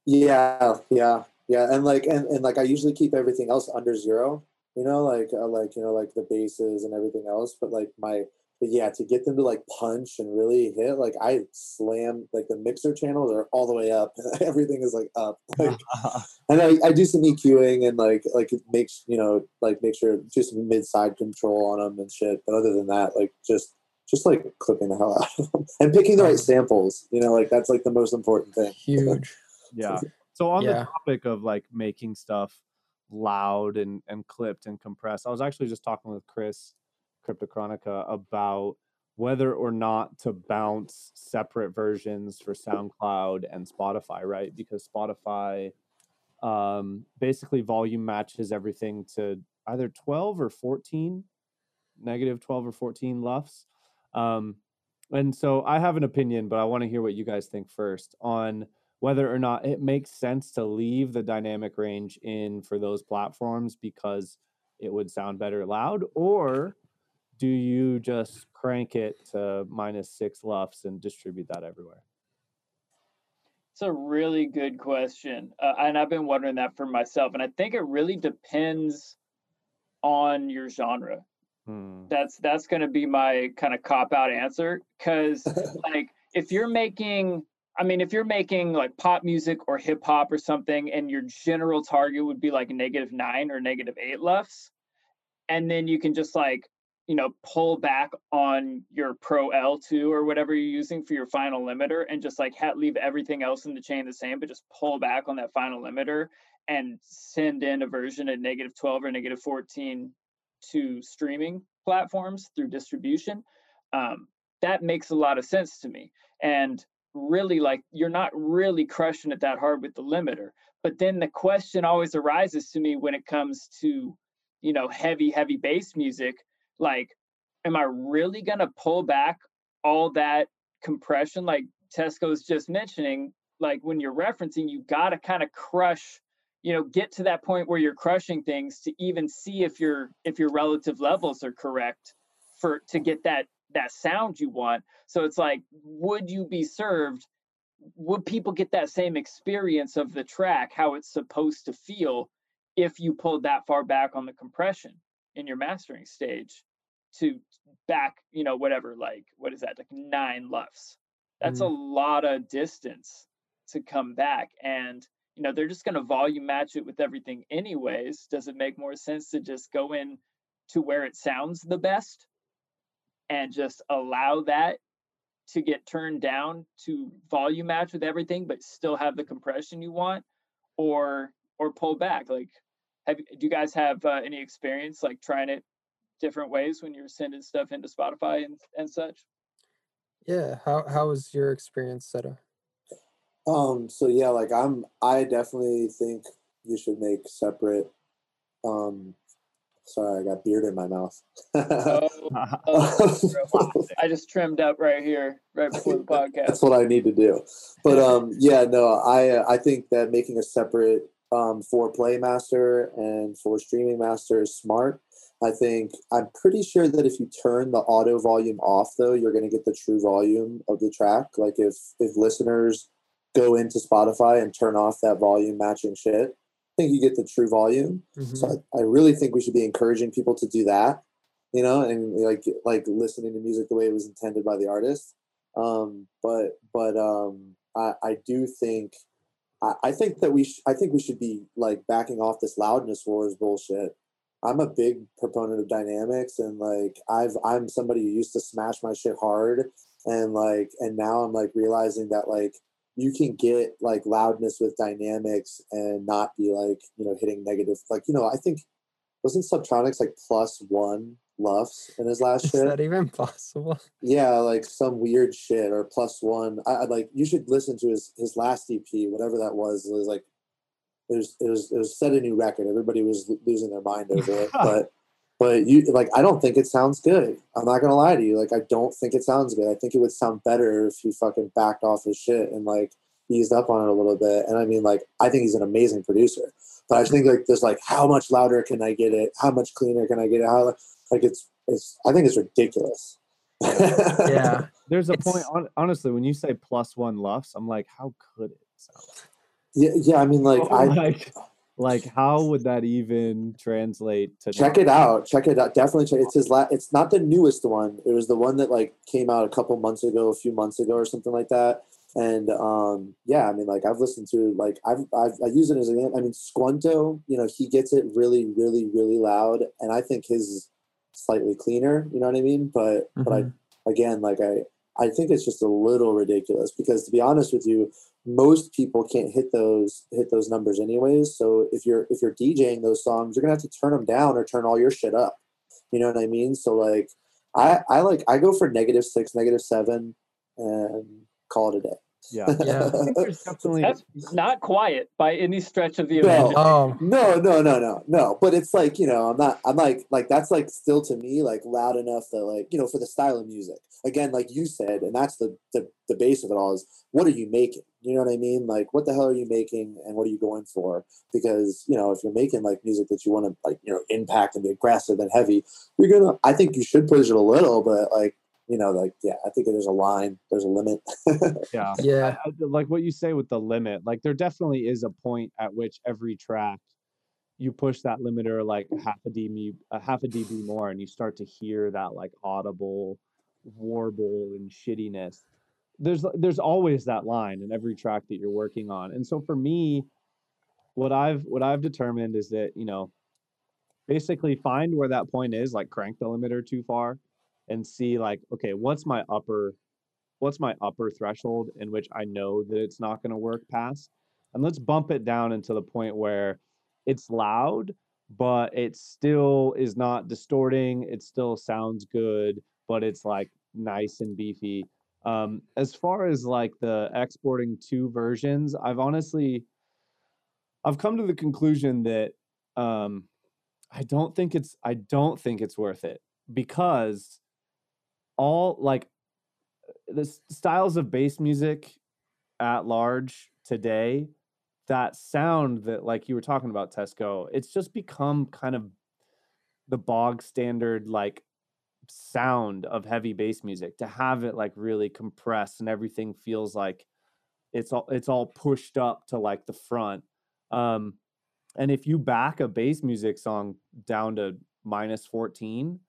[SPEAKER 4] Yeah, yeah, yeah, and like and, and like I usually keep everything else under zero. You know, like uh, like you know like the basses and everything else. But like my but yeah, to get them to like punch and really hit, like I slam like the mixer channels are all the way up. everything is like up. Like, and I, I do some EQing and like like it makes you know like make sure do some mid side control on them and shit. But other than that, like just just like clipping the hell out of them and picking the right samples. You know, like that's like the most important thing.
[SPEAKER 5] Huge.
[SPEAKER 3] yeah. So on the topic of like making stuff loud and and clipped and compressed, I was actually just talking with Chris Cryptochronica about whether or not to bounce separate versions for SoundCloud and Spotify, right? Because Spotify um basically volume matches everything to either 12 or 14 negative 12 or 14 lufs um and so i have an opinion but i want to hear what you guys think first on whether or not it makes sense to leave the dynamic range in for those platforms because it would sound better loud or do you just crank it to minus six lufs and distribute that everywhere
[SPEAKER 1] It's a really good question. Uh, and I've been wondering that for myself. And I think it really depends on your genre.
[SPEAKER 3] Hmm.
[SPEAKER 1] That's that's going to be my kind of cop out answer cuz like if you're making I mean if you're making like pop music or hip hop or something and your general target would be like negative 9 or negative 8 lufs and then you can just like you know pull back on your pro L2 or whatever you're using for your final limiter and just like ha- leave everything else in the chain the same but just pull back on that final limiter and send in a version at negative 12 or negative 14 to streaming platforms through distribution um, that makes a lot of sense to me. And really like you're not really crushing it that hard with the limiter but then the question always arises to me when it comes to you know heavy heavy bass music like am i really going to pull back all that compression like tesco's just mentioning like when you're referencing you got to kind of crush you know get to that point where you're crushing things to even see if your if your relative levels are correct for to get that that sound you want. So it's like would you be served would people get that same experience of the track how it's supposed to feel if you pulled that far back on the compression in your mastering stage to back you know whatever like what is that like nine lufs that's a mm. lot of distance to come back and you know they're just going to volume match it with everything anyways. Does it make more sense to just go in to where it sounds the best and just allow that to get turned down to volume match with everything but still have the compression you want or or pull back? Like have do you guys have uh, any experience like trying it different ways when you're sending stuff into spotify and, and such
[SPEAKER 5] Yeah. How how was your experience, SEDA?
[SPEAKER 4] Um, so yeah, like I'm I definitely think you should make separate um sorry, I got beard in my mouth.
[SPEAKER 1] oh, oh, i just trimmed up right here right before the podcast
[SPEAKER 4] That's what I need to do. But um yeah, no, I uh, I think that making a separate um for play master and for streaming master is smart. I think I'm pretty sure that if you turn the auto volume off though, you're going to get the true volume of the track. Like if if listeners go into Spotify and turn off that volume matching shit, I think you get the true volume.
[SPEAKER 5] Mhm.
[SPEAKER 4] So I, I really think we should be encouraging people to do that, you know, and like like listening to music the way it was intended by the artist. Um, but but um, I, I do think I, think that we sh- I think we should be like backing off this loudness wars bullshit. I'm a big proponent of dynamics and like I've I'm somebody who used to smash my shit hard and like and now I'm like realizing that like you can get like loudness with dynamics and not be like you know hitting negative like you know I think wasn't Subtronics like plus one LUFS in his last
[SPEAKER 5] Is
[SPEAKER 4] shit?
[SPEAKER 5] that even possible?
[SPEAKER 4] Yeah, like some weird shit or plus one. I, I like you should listen to his his last EP, whatever that was. It was like it was it was it was set a new record. Everybody was lo- losing their mind over it, but but you like I don't think it sounds good. I'm not gonna lie to you. Like I don't think it sounds good. I think it would sound better if he fucking backed off his shit and like eased up on it a little bit. And I mean, like I think he's an amazing producer. But I just think like there's like how much louder can I get it? How much cleaner can I get it? How like it's it's I think it's ridiculous.
[SPEAKER 5] Yeah.
[SPEAKER 3] There's a
[SPEAKER 5] It's-
[SPEAKER 3] point. hon- Honestly, when you say plus one LUFS, I'm like, how could it sound?
[SPEAKER 4] yeah, yeah. I mean, like oh, I
[SPEAKER 3] like, like, how would that even translate to?
[SPEAKER 4] check it out. Check it out. Definitely check. It's his la- It's not the newest one. It was the one that like came out a couple months ago, a few months ago, or something like that. And um, yeah, I mean, like I've listened to like I've I've I use it as an I mean, Squnto. You know, he gets it really, really, really loud, and I think his is slightly cleaner. You know what I mean? But but I again, like I I think it's just a little ridiculous because to be honest with you, most people can't hit those hit those numbers anyways. So if you're if you're DJing those songs, you're gonna have to turn them down or turn all your shit up. You know what I mean? So like I I like I go for negative six, negative seven, and call it a day.
[SPEAKER 3] Yeah.
[SPEAKER 5] Yeah.
[SPEAKER 3] I think there's definitely.
[SPEAKER 1] That's not quiet by any stretch of the
[SPEAKER 4] No.
[SPEAKER 1] imagination.
[SPEAKER 5] Oh,
[SPEAKER 4] No, no, no, no, no. But it's like you know, I'm not. I'm like like that's like still to me like loud enough that like you know for the style of music. Again, like you said, and that's the the, the base of it all is what are you making? You know what I mean? Like what the hell are you making, and what are you going for? Because you know if you're making like music that you want to like you know impact and be aggressive and heavy, you're gonna. I think you should push it a little, but like you know like yeah, I think there's a line, there's a limit.
[SPEAKER 3] yeah.
[SPEAKER 5] yeah.
[SPEAKER 3] I- I- like what you say with the limit like there definitely is a point at which every track you push that limiter like half a dB, a half a dB more, and you start to hear that like audible warble and shittiness. There's there's always that line in every track that you're working on, and so for me, what I've what I've determined is that you know, basically find where that point is, like crank the limiter too far, and see like okay, what's my upper what's my upper threshold in which I know that it's not going to work past? And let's bump it down into the point where it's loud, but it still is not distorting. It still sounds good, but it's like nice and beefy. Um, as far as like the exporting two versions, I've honestly, I've come to the conclusion that um, I don't think it's, I don't think it's worth it because all like the styles of bass music at large today that sound that like you were talking about tesco it's just become kind of the bog standard like sound of heavy bass music to have it like really compressed and everything feels like it's all it's all pushed up to like the front um and if you back a bass music song down to minus 14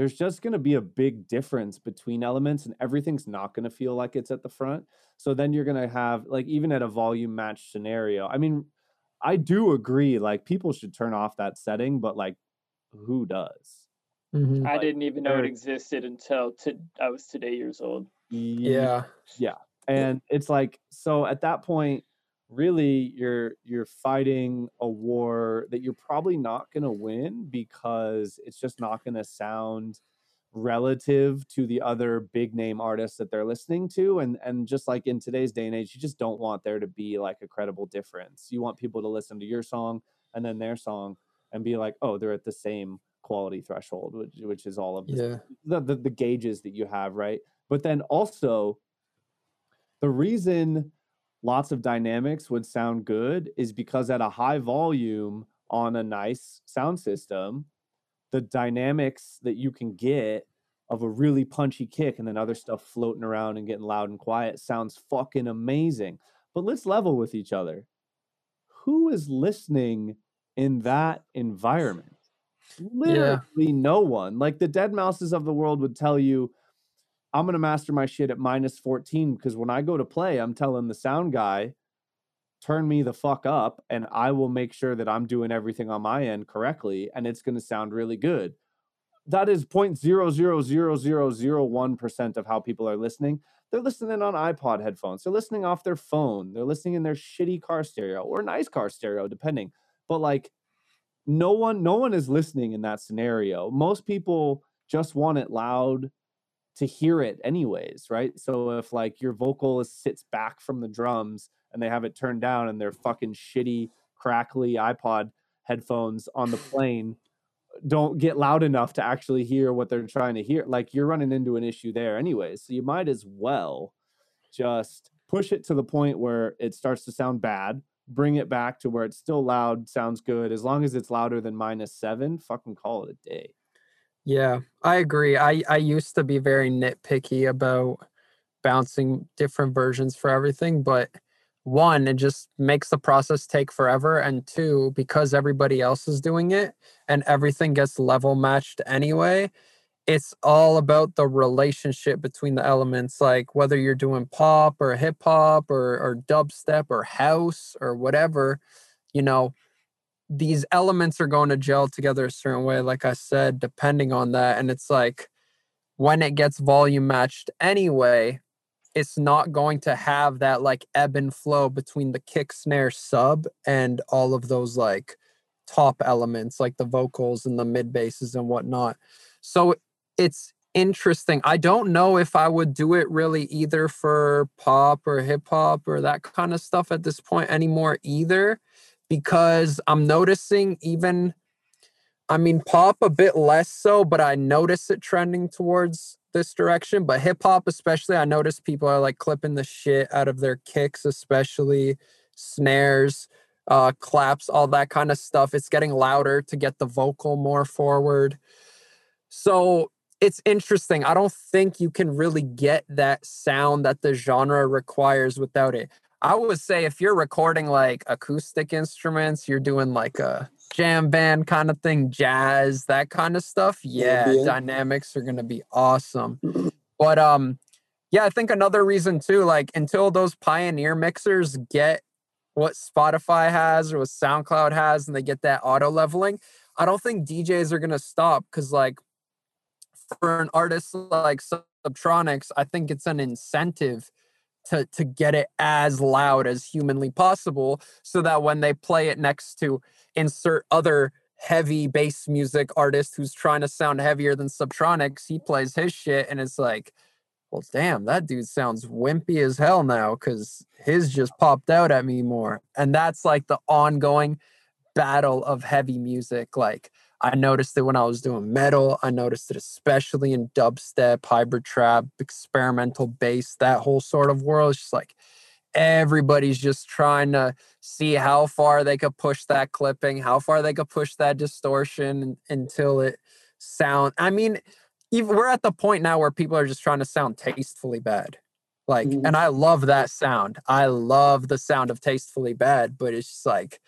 [SPEAKER 3] there's just going to be a big difference between elements and everything's not going to feel like it's at the front so then you're going to have like even at a volume match scenario i mean i do agree like people should turn off that setting but like who does
[SPEAKER 5] Mhm.
[SPEAKER 1] I
[SPEAKER 3] like,
[SPEAKER 1] didn't even know it existed until to, I was today years old.
[SPEAKER 5] Yeah. Yeah.
[SPEAKER 3] and it's like so at that point really you're you're fighting a war that you're probably not going to win because it's just not going to sound relative to the other big name artists that they're listening to and and just like in today's day and age you just don't want there to be like a credible difference you want people to listen to your song and then their song and be like oh they're at the same quality threshold which which is all of
[SPEAKER 5] Yeah.
[SPEAKER 3] the, the, the gauges that you have, right? But then also, the reason lots of dynamics would sound good is because at a high volume on a nice sound system, the dynamics that you can get of a really punchy kick and then other stuff floating around and getting loud and quiet sounds fucking amazing. But let's level with each other. Who is listening in that environment? Literally no one. Like the dead mouses of the world would tell you, I'm gonna master my shit at minus 14 because when I go to play, I'm telling the sound guy, turn me the fuck up, and I will make sure that I'm doing everything on my end correctly, and it's gonna sound really good. That is 0.0000001% of how people are listening. They're listening on iPod headphones. They're listening off their phone. They're listening in their shitty car stereo or nice car stereo, depending. But like no one, no one is listening in that scenario. Most people just want it loud to hear it anyways, right? So if like your vocalist sits back from the drums and they have it turned down and they're fucking shitty, crackly iPod headphones on the plane don't get loud enough to actually hear what they're trying to hear. Like you're running into an issue there anyways. So you might as well just push it to the point where it starts to sound bad, bring it back to where it's still loud, sounds good. As long as it's louder than minus seven, fucking call it a day.
[SPEAKER 5] Yeah, I agree. I I used to be very nitpicky about bouncing different versions for everything, but one, it just makes the process take forever, and two, because everybody else is doing it and everything gets level matched anyway, it's all about the relationship between the elements, like whether you're doing pop or hip hop or or dubstep or house or whatever, you know, these elements are going to gel together a certain way, like I said, depending on that. And it's like when it gets volume matched anyway, it's not going to have that like ebb and flow between the kick, snare, sub, and all of those like top elements, like the vocals and the mid basses and whatnot. So it's interesting. I don't know if I would do it really either for pop or hip hop or that kind of stuff at this point anymore either because I'm noticing even, I mean, pop a bit less so, but I notice it trending towards this direction. But hip hop, especially, I notice people are like clipping the shit out of their kicks, especially snares, uh, claps, all that kind of stuff. It's getting louder to get the vocal more forward. So it's interesting. I don't think you can really get that sound that the genre requires without it. I would say if you're recording like acoustic instruments, you're doing like a jam band kind of thing, jazz, that kind of stuff. Yeah,
[SPEAKER 4] Ambient.
[SPEAKER 5] dynamics are gonna be awesome. but um, yeah, I think another reason too, like until those pioneer mixers get what Spotify has or what SoundCloud has, and they get that auto leveling, I don't think DJs are gonna stop because like for an artist like Subtronics, I think it's an incentive to to get it as loud as humanly possible so that when they play it next to insert other heavy bass music artist who's trying to sound heavier than Subtronics, he plays his shit and it's like, well, damn, that dude sounds wimpy as hell now because his just popped out at me more. And that's like the ongoing battle of heavy music. Like I noticed it when I was doing metal. I noticed it especially in dubstep, hybrid trap, experimental bass, that whole sort of world. It's just like everybody's just trying to see how far they could push that clipping, how far they could push that distortion until it sound. I mean, even we're at the point now where people are just trying to sound tastefully bad. Like,
[SPEAKER 4] Mhm.
[SPEAKER 5] and I love that sound. I love the sound of tastefully bad, but it's just like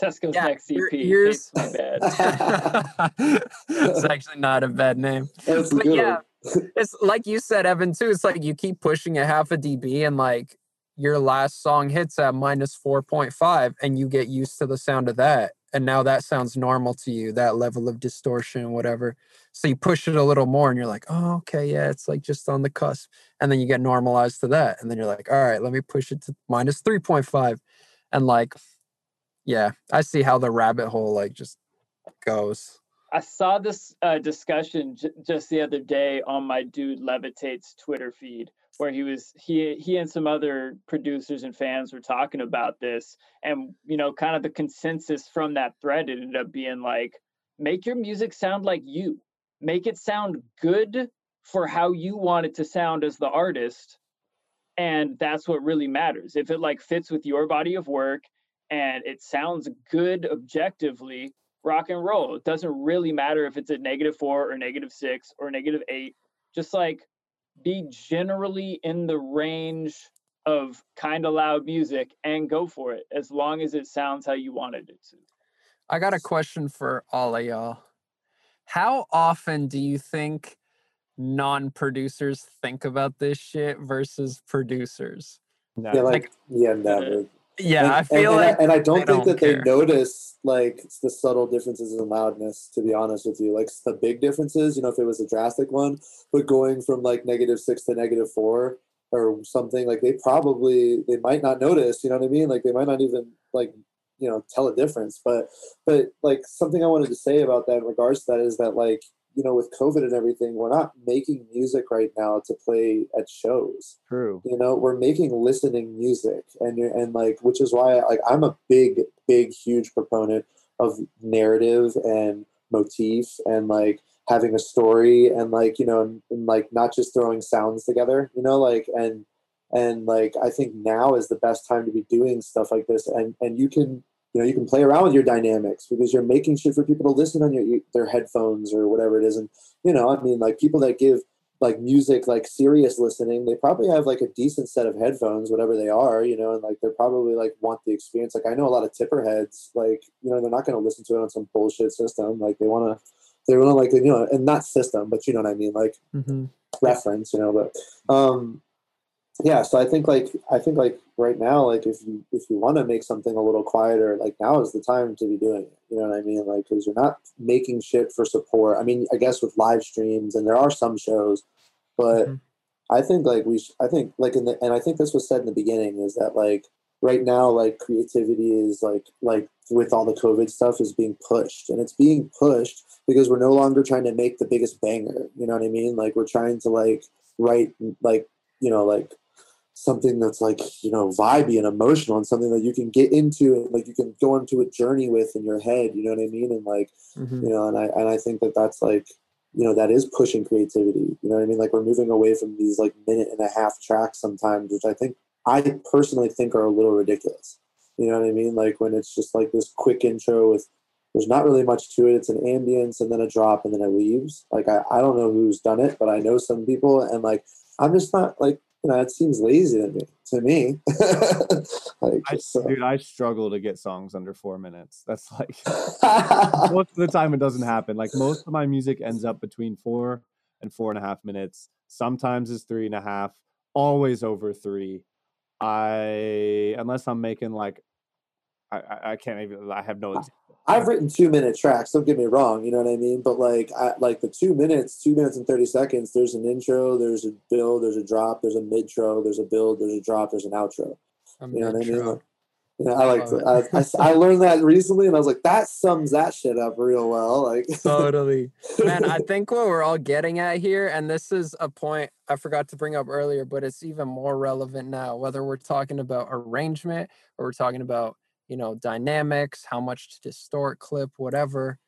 [SPEAKER 1] Tesco's
[SPEAKER 5] Yeah,
[SPEAKER 1] next
[SPEAKER 5] your
[SPEAKER 1] EP.
[SPEAKER 5] ears-
[SPEAKER 1] Tastes bad.
[SPEAKER 5] it's actually not a bad name.
[SPEAKER 4] That's
[SPEAKER 5] But
[SPEAKER 4] good
[SPEAKER 5] yeah, it's like you said, Evan, too. It's like you keep pushing it half a dB and like your last song hits at minus 4.5 and you get used to the sound of that. And now that sounds normal to you, that level of distortion, whatever. So you push it a little more and you're like, oh, okay, yeah, it's like just on the cusp. And then you get normalized to that. And then you're like, all right, let me push it to minus 3.5. And like, yeah, I see how the rabbit hole like just goes.
[SPEAKER 1] I saw this uh, discussion j- just the other day on my dude Levitate's Twitter feed, where he was he he and some other producers and fans were talking about this, and you know, kind of the consensus from that thread ended up being like, make your music sound like you, make it sound good for how you want it to sound as the artist, and that's what really matters. If it like fits with your body of work and it sounds good objectively, rock and roll. It doesn't really matter if it's a negative four or negative six or negative eight. Just like be generally in the range of kind of loud music and go for it as long as it sounds how you wanted it to.
[SPEAKER 5] I got a question for all of y'all. How often do you think non-producers think about this shit versus producers.
[SPEAKER 3] No,
[SPEAKER 4] Yeah, like,
[SPEAKER 5] Like-
[SPEAKER 4] yeah, never.
[SPEAKER 5] Yeah,
[SPEAKER 4] and,
[SPEAKER 5] I feel
[SPEAKER 4] and,
[SPEAKER 5] like
[SPEAKER 4] and I, and I don't think
[SPEAKER 5] don't
[SPEAKER 4] that they notice like the subtle differences in loudness. To be honest with you, like the big differences, you know, if it was a drastic one, but going from like negative six to negative four or something, like they probably they might not notice. You know what I mean? Like they might not even like you know tell a difference. But but like something I wanted to say about that in regards to that is that like you know with COVID and everything, we're not making music right now to play at shows
[SPEAKER 3] true.
[SPEAKER 4] you know we're making listening music and you're and like which is why like i'm a big big huge proponent of narrative and motif and like having a story and like you know and, and, like not just throwing sounds together you know like and and like i think now is the best time to be doing stuff like this and and you can you know you can play around with your dynamics because you're making shit for people to listen on your their headphones or whatever it is. And you know i mean like people that give like music like serious listening they probably have like a decent set of headphones whatever they are you know and like they're probably like want the experience. Like i know a lot of tipper heads like you know they're not going to listen to it on some bullshit system. Like they want to they want to like you know and not system but you know what i mean like
[SPEAKER 5] Mhm.
[SPEAKER 4] reference you know but um yeah so i think like i think like right now like if you if you want to make something a little quieter like now is the time to be doing it you know what i mean? Like because you're not making shit for support. I mean i guess with live streams and there are some shows but
[SPEAKER 5] Mhm.
[SPEAKER 4] i think like we sh- i think like in the and i think this was said in the beginning is that like right now like creativity is like like with all the covid stuff is being pushed and it's being pushed because we're no longer trying to make the biggest banger you know what i mean? Like we're trying to like write like you know like something that's like you know vibey and emotional and something that you can get into and like you can go into a journey with in your head you know what i mean? And like
[SPEAKER 5] Mhm.
[SPEAKER 4] you know and i and i think that that's like you know that is pushing creativity you know what i mean? Like we're moving away from these like minute and a half tracks sometimes which i think i personally think are a little ridiculous you know what i mean? Like when it's just like this quick intro with there's not really much to it it's an ambience and then a drop and then it leaves. Like i, I don't know who's done it but i know some people and like i'm just not like it seems lazy to me to me like
[SPEAKER 3] I,
[SPEAKER 4] uh,
[SPEAKER 3] dude, I struggle to get songs under four minutes. That's like most of the time it doesn't happen. Like most of my music ends up between four and four and a half minutes. Sometimes it's three and a half. Always over three. I unless I'm making like I I, I can't even. I have no.
[SPEAKER 4] I've written two minute tracks. Don't get me wrong. You know what I mean. But like, I, like the two minutes, two minutes and thirty seconds. There's an intro. There's a build. There's a drop. There's a midtro. There's a build. There's a drop. There's an outro.
[SPEAKER 5] A
[SPEAKER 4] You know what I mean? Like, you know, I like. To, I, I, I learned that recently, and I was like, that sums that shit up real well. Like,
[SPEAKER 5] totally man i think what we're all getting at here and this is a point i forgot to bring up earlier but it's even more relevant now whether we're talking about arrangement or we're talking about you know dynamics how much to distort clip whatever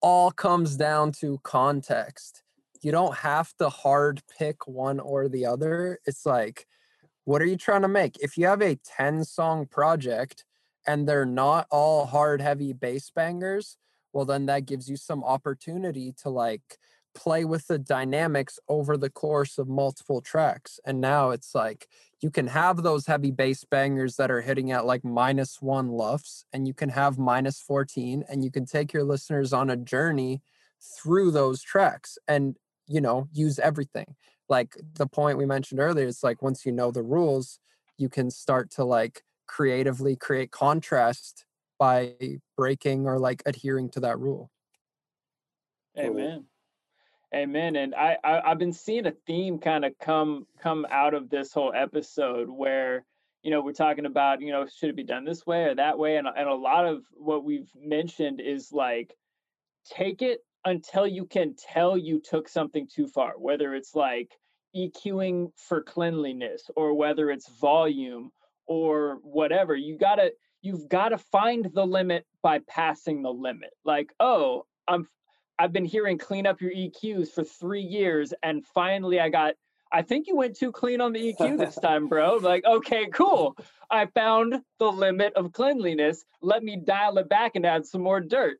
[SPEAKER 5] all comes down to context. You don't have to hard pick one or the other. It's like what are you trying to make? If you have a 10 song project and they're not all hard heavy bass bangers well then that gives you some opportunity to like play with the dynamics over the course of multiple tracks and now it's like you can have those heavy bass bangers that are hitting at like minus one luffs and you can have minus 14 and you can take your listeners on a journey through those tracks and you know use everything like the point we mentioned earlier it's like once you know the rules you can start to like creatively create contrast by breaking or like adhering to that rule.
[SPEAKER 1] Amen. Amen. And I, I I've been seeing a theme kind of come come out of this whole episode where you know we're talking about you know should it be done this way or that way and and a lot of what we've mentioned is like take it until you can tell you took something too far whether it's like EQing for cleanliness or whether it's volume or whatever you got to you've got to find the limit by passing the limit like oh i'm i've been hearing clean up your eqs for three years and finally i got i think you went too clean on the eq this time bro like okay cool i found the limit of cleanliness let me dial it back and add some more dirt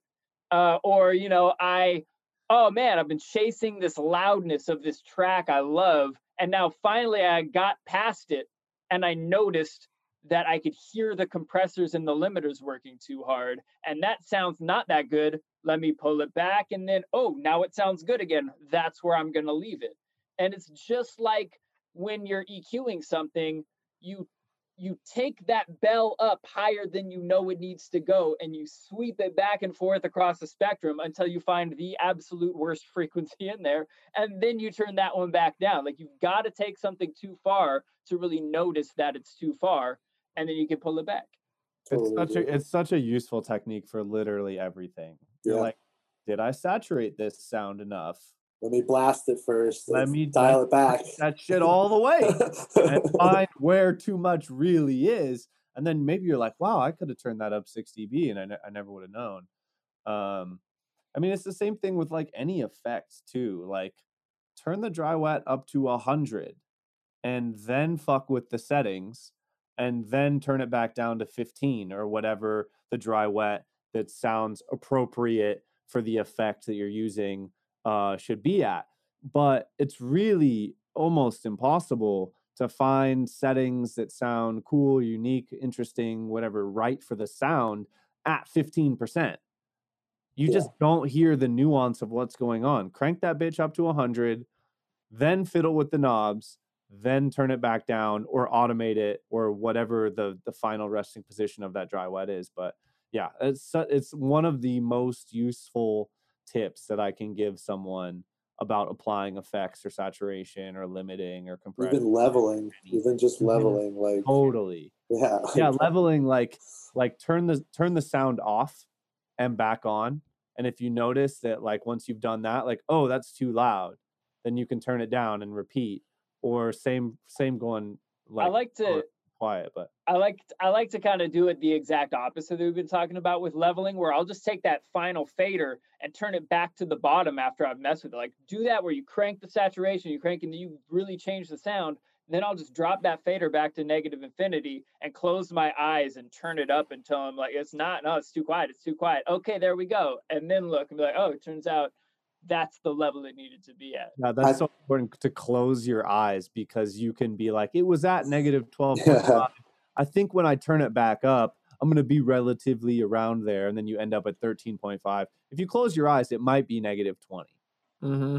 [SPEAKER 1] uh, or you know i oh man i've been chasing this loudness of this track i love and now finally i got past it and i noticed that I could hear the compressors and the limiters working too hard. And that sounds not that good. Let me pull it back. And then, oh, now it sounds good again. That's where I'm going to leave it. And it's just like when you're EQing something, you you take that bell up higher than you know it needs to go and you sweep it back and forth across the spectrum until you find the absolute worst frequency in there and then you turn that one back down like you've got to take something too far to really notice that it's too far and then you can pull it back
[SPEAKER 3] It's such a it's such a useful technique for literally everything. You're
[SPEAKER 4] Yeah.
[SPEAKER 3] like, did I saturate this sound enough?
[SPEAKER 4] Let me blast it first.
[SPEAKER 3] Let me
[SPEAKER 4] dial it back.
[SPEAKER 3] That shit all the way. and find where too much really is. And then maybe you're like, wow, I could have turned that up 6 dB and I, ne- I never would have known. Um, I mean, it's the same thing with like any effects too. Like, turn the dry wet up to 100 and then fuck with the settings and then turn it back down to 15 or whatever the dry wet that sounds appropriate for the effect that you're using uh, should be at. But it's really almost impossible to find settings that sound cool, unique, interesting, whatever, right for the sound at 15%. You
[SPEAKER 4] Yeah.
[SPEAKER 3] just don't hear the nuance of what's going on. Crank that bitch up to 100, then fiddle with the knobs, then turn it back down or automate it or whatever the the final resting position of that dry wet is. But yeah, it's it's one of the most useful tips that I can give someone about applying effects or saturation or limiting or compression.
[SPEAKER 4] Even leveling, even just
[SPEAKER 3] Mhm.
[SPEAKER 4] leveling, like
[SPEAKER 3] Totally.
[SPEAKER 4] yeah,
[SPEAKER 3] Yeah, leveling like like turn the turn the sound off and back on. And if you notice that like once you've done that, like, oh, that's too loud, then you can turn it down and repeat. Or same same going like
[SPEAKER 1] i like to
[SPEAKER 3] or quiet, but
[SPEAKER 1] I like I like to kind of do it the exact opposite that we've been talking about with leveling, where I'll just take that final fader and turn it back to the bottom after I've messed with it. Like do that where you crank the saturation, you crank and you really change the sound. Then I'll just drop that fader back to negative infinity and close my eyes and turn it up until I'm like, it's not, no, it's too quiet, it's too quiet. Okay, there we go. And then look and be like, oh, it turns out that's the level it needed to be at.
[SPEAKER 3] yeah, that's
[SPEAKER 4] I've-
[SPEAKER 3] so important to close your eyes because you can be like, it was at negative 12.
[SPEAKER 4] Yeah.
[SPEAKER 3] I think when I turn it back up, I'm going to be relatively around there. And then you end up at 13.5. If you close your eyes, it might be negative 20.
[SPEAKER 5] hmm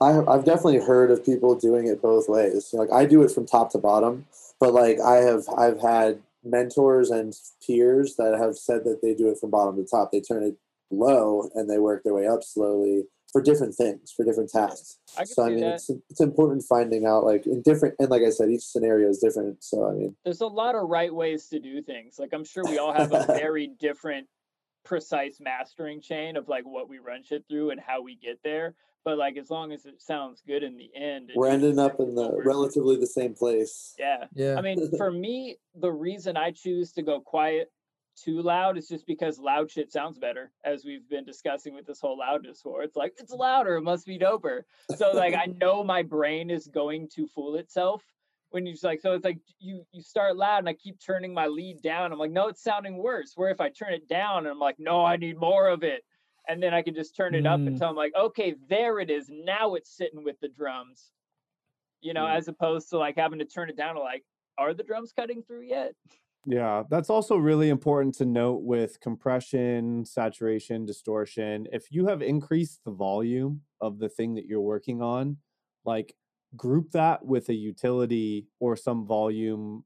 [SPEAKER 4] I, I've definitely heard of people doing it both ways. You know, like I do it from top to bottom, but like I have I've had mentors and peers that have said that they do it from bottom to top. They turn it low and they work their way up slowly for different things, for different tasks.
[SPEAKER 1] I
[SPEAKER 4] So I mean,
[SPEAKER 1] that.
[SPEAKER 4] it's it's important finding out like in different and like I said, each scenario is different. So I mean,
[SPEAKER 1] there's a lot of right ways to do things. Like I'm sure we all have a very different precise mastering chain of like what we run shit through and how we get there. But like as long as it sounds good in the end,
[SPEAKER 4] we're ending up in the relatively the same place.
[SPEAKER 1] Yeah.
[SPEAKER 5] Yeah.
[SPEAKER 1] I mean, for me, the reason I choose to go quiet too loud is just because loud shit sounds better, as we've been discussing with this whole loudness war. It's like it's louder, it must be doper. So like I know my brain is going to fool itself when you just like so it's like you you start loud and I keep turning my lead down. I'm like, no, it's sounding worse. Where if I turn it down and I'm like, no, I need more of it. And then I can just turn it up
[SPEAKER 5] Mm.
[SPEAKER 1] until I'm like, okay, there it is. Now it's sitting with the drums. You know,
[SPEAKER 3] Mm.
[SPEAKER 1] as opposed to like having to turn it down to like, are the drums cutting through yet?
[SPEAKER 3] Yeah, that's also really important to note with compression, saturation, distortion. If you have increased the volume of the thing that you're working on, like group that with a utility or some volume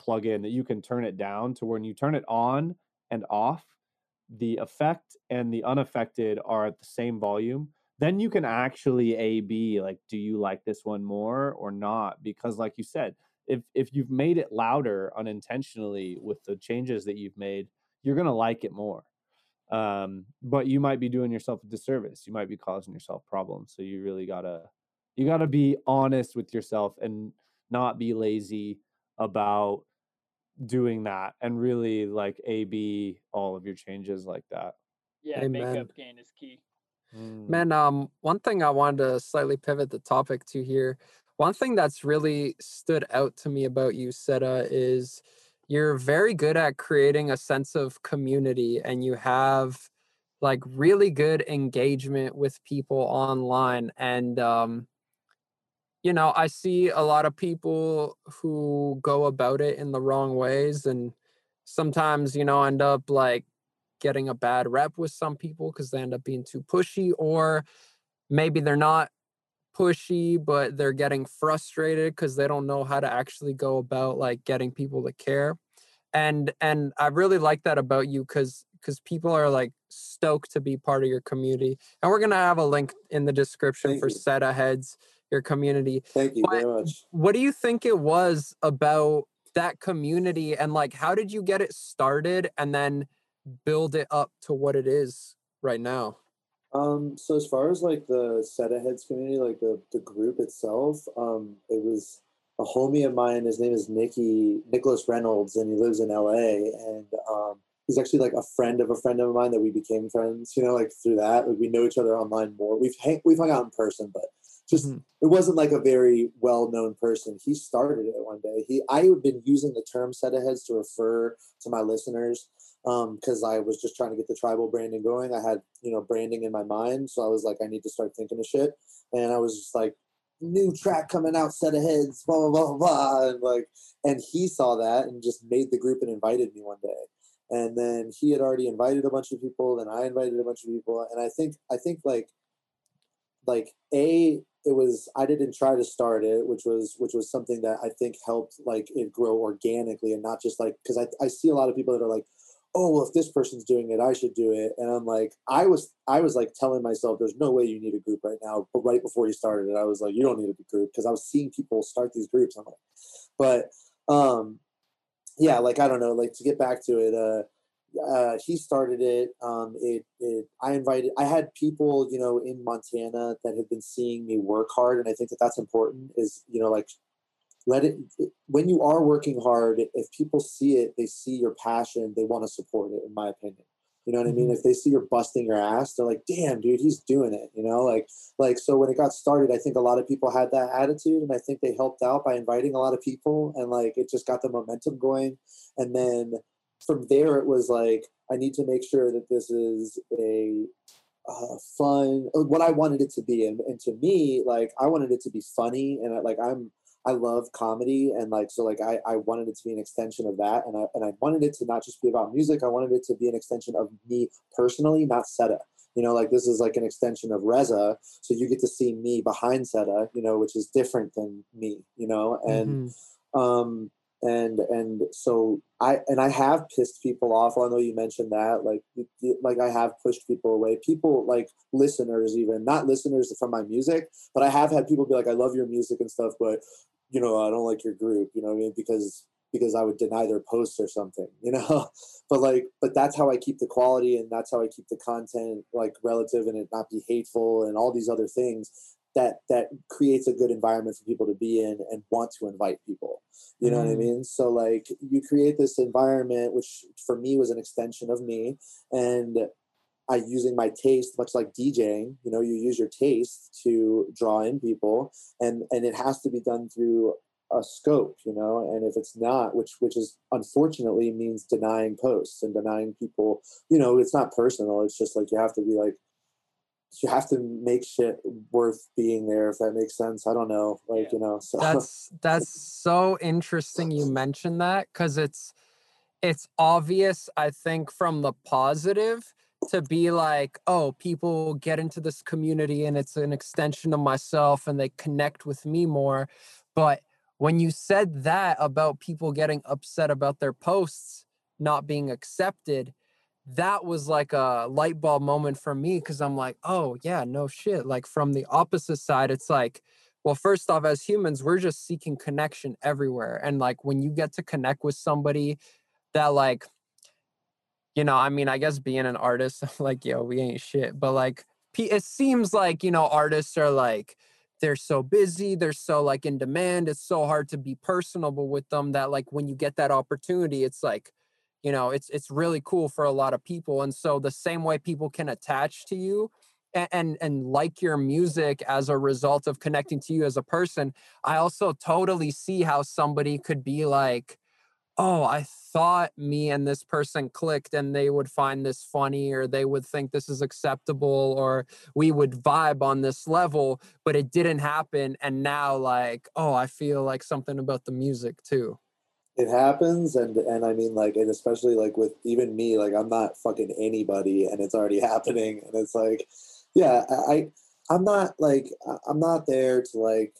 [SPEAKER 3] plugin that you can turn it down to when you turn it on and off, the effect and the unaffected are at the same volume. Then you can actually A B like, do you like this one more or not? Because, like you said, if if you've made it louder unintentionally with the changes that you've made, you're gonna like it more. Um, but you might be doing yourself a disservice. You might be causing yourself problems. So you really gotta you gotta be honest with yourself and not be lazy about doing that and really like A B all of your changes like that.
[SPEAKER 1] Yeah,
[SPEAKER 5] Amen.
[SPEAKER 1] makeup gain is key.
[SPEAKER 3] Mm.
[SPEAKER 5] Man, um, one thing I wanted to slightly pivot the topic to here. One thing that's really stood out to me about you, SEDA, is you're very good at creating a sense of community and you have like really good engagement with people online. And um, you know, I see a lot of people who go about it in the wrong ways and sometimes, you know, end up like getting a bad rep with some people because they end up being too pushy or maybe they're not pushy, but they're getting frustrated because they don't know how to actually go about like getting people to care. And and I really like that about you because because people are like stoked to be part of your community. And we're gonna have a link in the description
[SPEAKER 4] Thank
[SPEAKER 5] for
[SPEAKER 4] you.
[SPEAKER 5] SEDA Heads, your community.
[SPEAKER 4] Thank you
[SPEAKER 5] But-
[SPEAKER 4] very much.
[SPEAKER 5] What do you think it was about that community and like how did you get it started and then build it up to what it is right now?
[SPEAKER 4] Um, so as far as like the SEDA Heads community, like the, the group itself, um, it was a homie of mine. His name is Nicky Nicholas Reynolds, and he lives in LA. And um, he's actually like a friend of a friend of mine that we became friends. You know, like through that, like we know each other online more. We've hang, we've hung out in person, but just
[SPEAKER 5] Mhm.
[SPEAKER 4] it wasn't like a very well known person. He started it one day. He I had been using the term SEDA Heads to refer to my listeners Um, because I was just trying to get the tribal branding going. I had you know branding in my mind, so I was like, I need to start thinking of shit, and I was just like, new track coming out, SEDA Heads, blah blah blah blah, and like, and he saw that and just made the group and invited me one day, and then he had already invited a bunch of people, then I invited a bunch of people, and I think I think like, like a it was I didn't try to start it, which was which was something that I think helped like it grow organically and not just like because I I see a lot of people that are like oh well if this person's doing it i should do it and i'm like i was i was like telling myself there's no way you need a group right now but right before you started it i was like you don't need a group because i was seeing people start these groups i'm like but um yeah like i don't know like to get back to it uh uh, he started it. Um, it, it. I invited. I had people, you know, in Montana that have been seeing me work hard, and I think that that's important. Is you know, like let it when you are working hard if people see it they see your passion they want to support it in my opinion. You know what i mean? If they see you're busting your ass they're like damn dude he's doing it you know? Like like so when it got started i think a lot of people had that attitude and i think they helped out by inviting a lot of people and like it just got the momentum going. And then from there it was like i need to make sure that this is a uh, fun what i wanted it to be. And, and to me like i wanted it to be funny and I, like i'm I love comedy and like so like I, I wanted it to be an extension of that and I and I wanted it to not just be about music I wanted it to be an extension of me personally not SEDA you know like this is like an extension of Reza so you get to see me behind SEDA you know which is different than me you know and
[SPEAKER 5] Mhm.
[SPEAKER 4] um and and so I and I have pissed people off. I know you mentioned that, like like I have pushed people away. People like listeners, even not listeners from my music, but I have had people be like, "I love your music and stuff, but you know, I don't like your group." You know what I mean? Because because I would deny their posts or something, you know. but like, but that's how I keep the quality, and that's how I keep the content like relative, and it not be hateful, and all these other things that that creates a good environment for people to be in and want to invite people you know what i
[SPEAKER 5] Mm.
[SPEAKER 4] mean so like you create this environment which for me was an extension of me and i using my taste much like djing you know you use your taste to draw in people and and it has to be done through a scope you know and if it's not which which is unfortunately means denying posts and denying people you know it's not personal it's just like you have to be like you have to make shit worth being there if that makes sense i don't know like
[SPEAKER 1] Yeah.
[SPEAKER 4] you know so
[SPEAKER 5] That's that's so interesting you mentioned that because it's it's obvious, I think, from the positive to be like, oh, people get into this community and it's an extension of myself and they connect with me more. But when you said that about people getting upset about their posts not being accepted, that was like a light bulb moment for me because I'm like, oh, yeah, no shit. Like from the opposite side, it's like, well, first off, as humans, we're just seeking connection everywhere. And like when you get to connect with somebody that like you know i mean i guess being an artist like yo we ain't shit but like it seems like you know artists are like they're so busy they're so like in demand it's so hard to be personable with them that like when you get that opportunity it's like you know it's it's really cool for a lot of people and so the same way people can attach to you and, and and like your music as a result of connecting to you as a person i also totally see how somebody could be like oh, I thought me and this person clicked and they would find this funny or they would think this is acceptable or we would vibe on this level, but it didn't happen. And now, like, oh, I feel like something about the music too.
[SPEAKER 4] it happens and and i mean like and especially like with even me like i'm not fucking anybody and it's already happening and it's like yeah i I'm not like I'm not there to like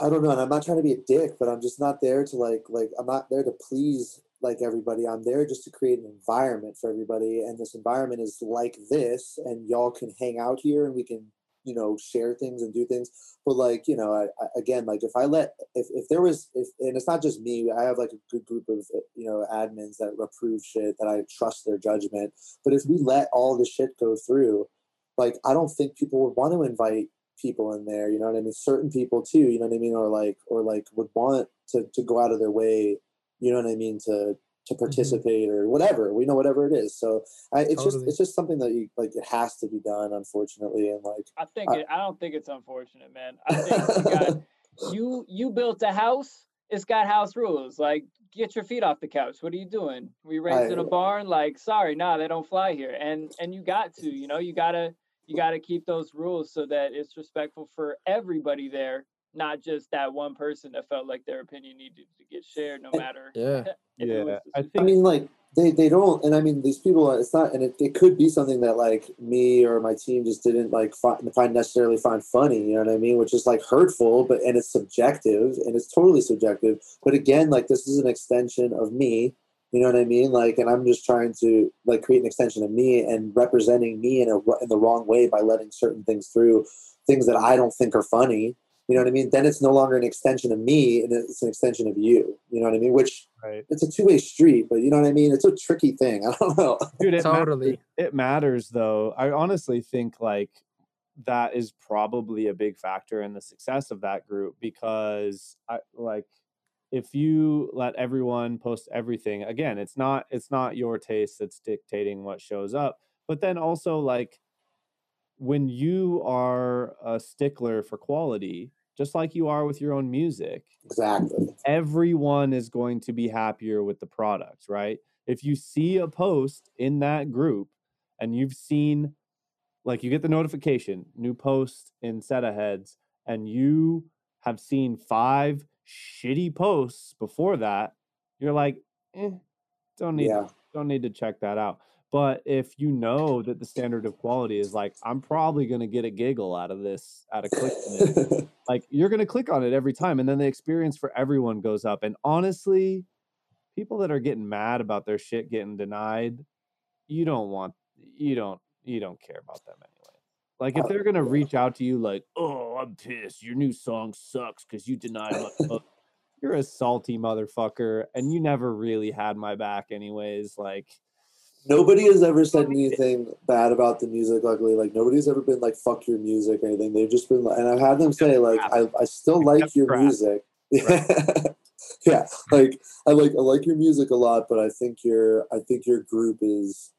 [SPEAKER 4] I don't know, and I'm not trying to be a dick, but I'm just not there to like like I'm not there to please like everybody. I'm there just to create an environment for everybody, and this environment is like this, and y'all can hang out here, and we can you know share things and do things. But like you know, I, I, again, like if I let if if there was if and it's not just me, I have like a good group of you know admins that approve shit that I trust their judgment. But if we let all the shit go through, like I don't think people would want to invite people in there you know what i mean certain people too you know what i mean or like or like would want to to go out of their way you know what i mean to to mm-hmm. participate or whatever we know whatever it is so I, it's just it's just something that you like it has to be done unfortunately and like
[SPEAKER 1] I think
[SPEAKER 4] I-
[SPEAKER 1] it, I don't think it's unfortunate, man. I think you got you you built a house. It's got house rules. Like get your feet off the couch. What are you doing? We raised in a barn. Like sorry, nah, they don't fly here. And and you got to, you know, you gotta you gotta keep those rules so that it's respectful for everybody there, not just that one person that felt like their opinion needed to get shared, no
[SPEAKER 4] And-
[SPEAKER 1] matter.
[SPEAKER 5] Yeah.
[SPEAKER 1] it was
[SPEAKER 3] Yeah, I
[SPEAKER 1] super-
[SPEAKER 4] I mean, like they they don't, and I mean these people. It's not, and it, it could be something that like me or my team just didn't like find, find necessarily find funny. You know what I mean? Which is like hurtful, but and it's subjective, and it's totally subjective. But again, like this is an extension of me. You know what I mean? Like, and I'm just trying to like create an extension of me and representing me in a in the wrong way by letting certain things through, things that I don't think are funny. You know what I mean? Then it's no longer an extension of me, and it's an extension of you. You know what I mean? Which
[SPEAKER 3] right.
[SPEAKER 4] it's a two way street, but you know what I mean? It's a tricky thing. I don't know.
[SPEAKER 3] dude it matters-
[SPEAKER 5] Totally.
[SPEAKER 3] it matters though i honestly think like that is probably a big factor in the success of that group because i like if you let everyone post everything again it's not it's not your taste that's dictating what shows up but then also like when you are a stickler for quality just like you are with your own music
[SPEAKER 4] Exactly.
[SPEAKER 3] everyone is going to be happier with the product, right? If you see a post in that group and you've seen, like, you get the notification, new post in SEDA Heads, and you have seen five shitty posts before that, you're like, eh, don't need
[SPEAKER 4] Yeah.
[SPEAKER 3] don't need to check that out. But if you know that the standard of quality is like, I'm probably gonna get a giggle out of this, out of clicking it, like you're going to click on it every time and then the experience for everyone goes up and honestly people that are getting mad about their shit getting denied you don't want you don't you don't care about them anyway like if
[SPEAKER 4] Uh,
[SPEAKER 3] they're going to reach out to you like oh i'm pissed your new song sucks because you denied my post," you're a salty motherfucker and you never really had my back anyways like
[SPEAKER 4] Nobody has ever said anything bad about the music. Luckily, like nobody's ever been like "fuck your music" or anything. They've just been, like, and I've had them say like, "I, I still like your music." yeah, like I like I like your music a lot, but I think your I think your group is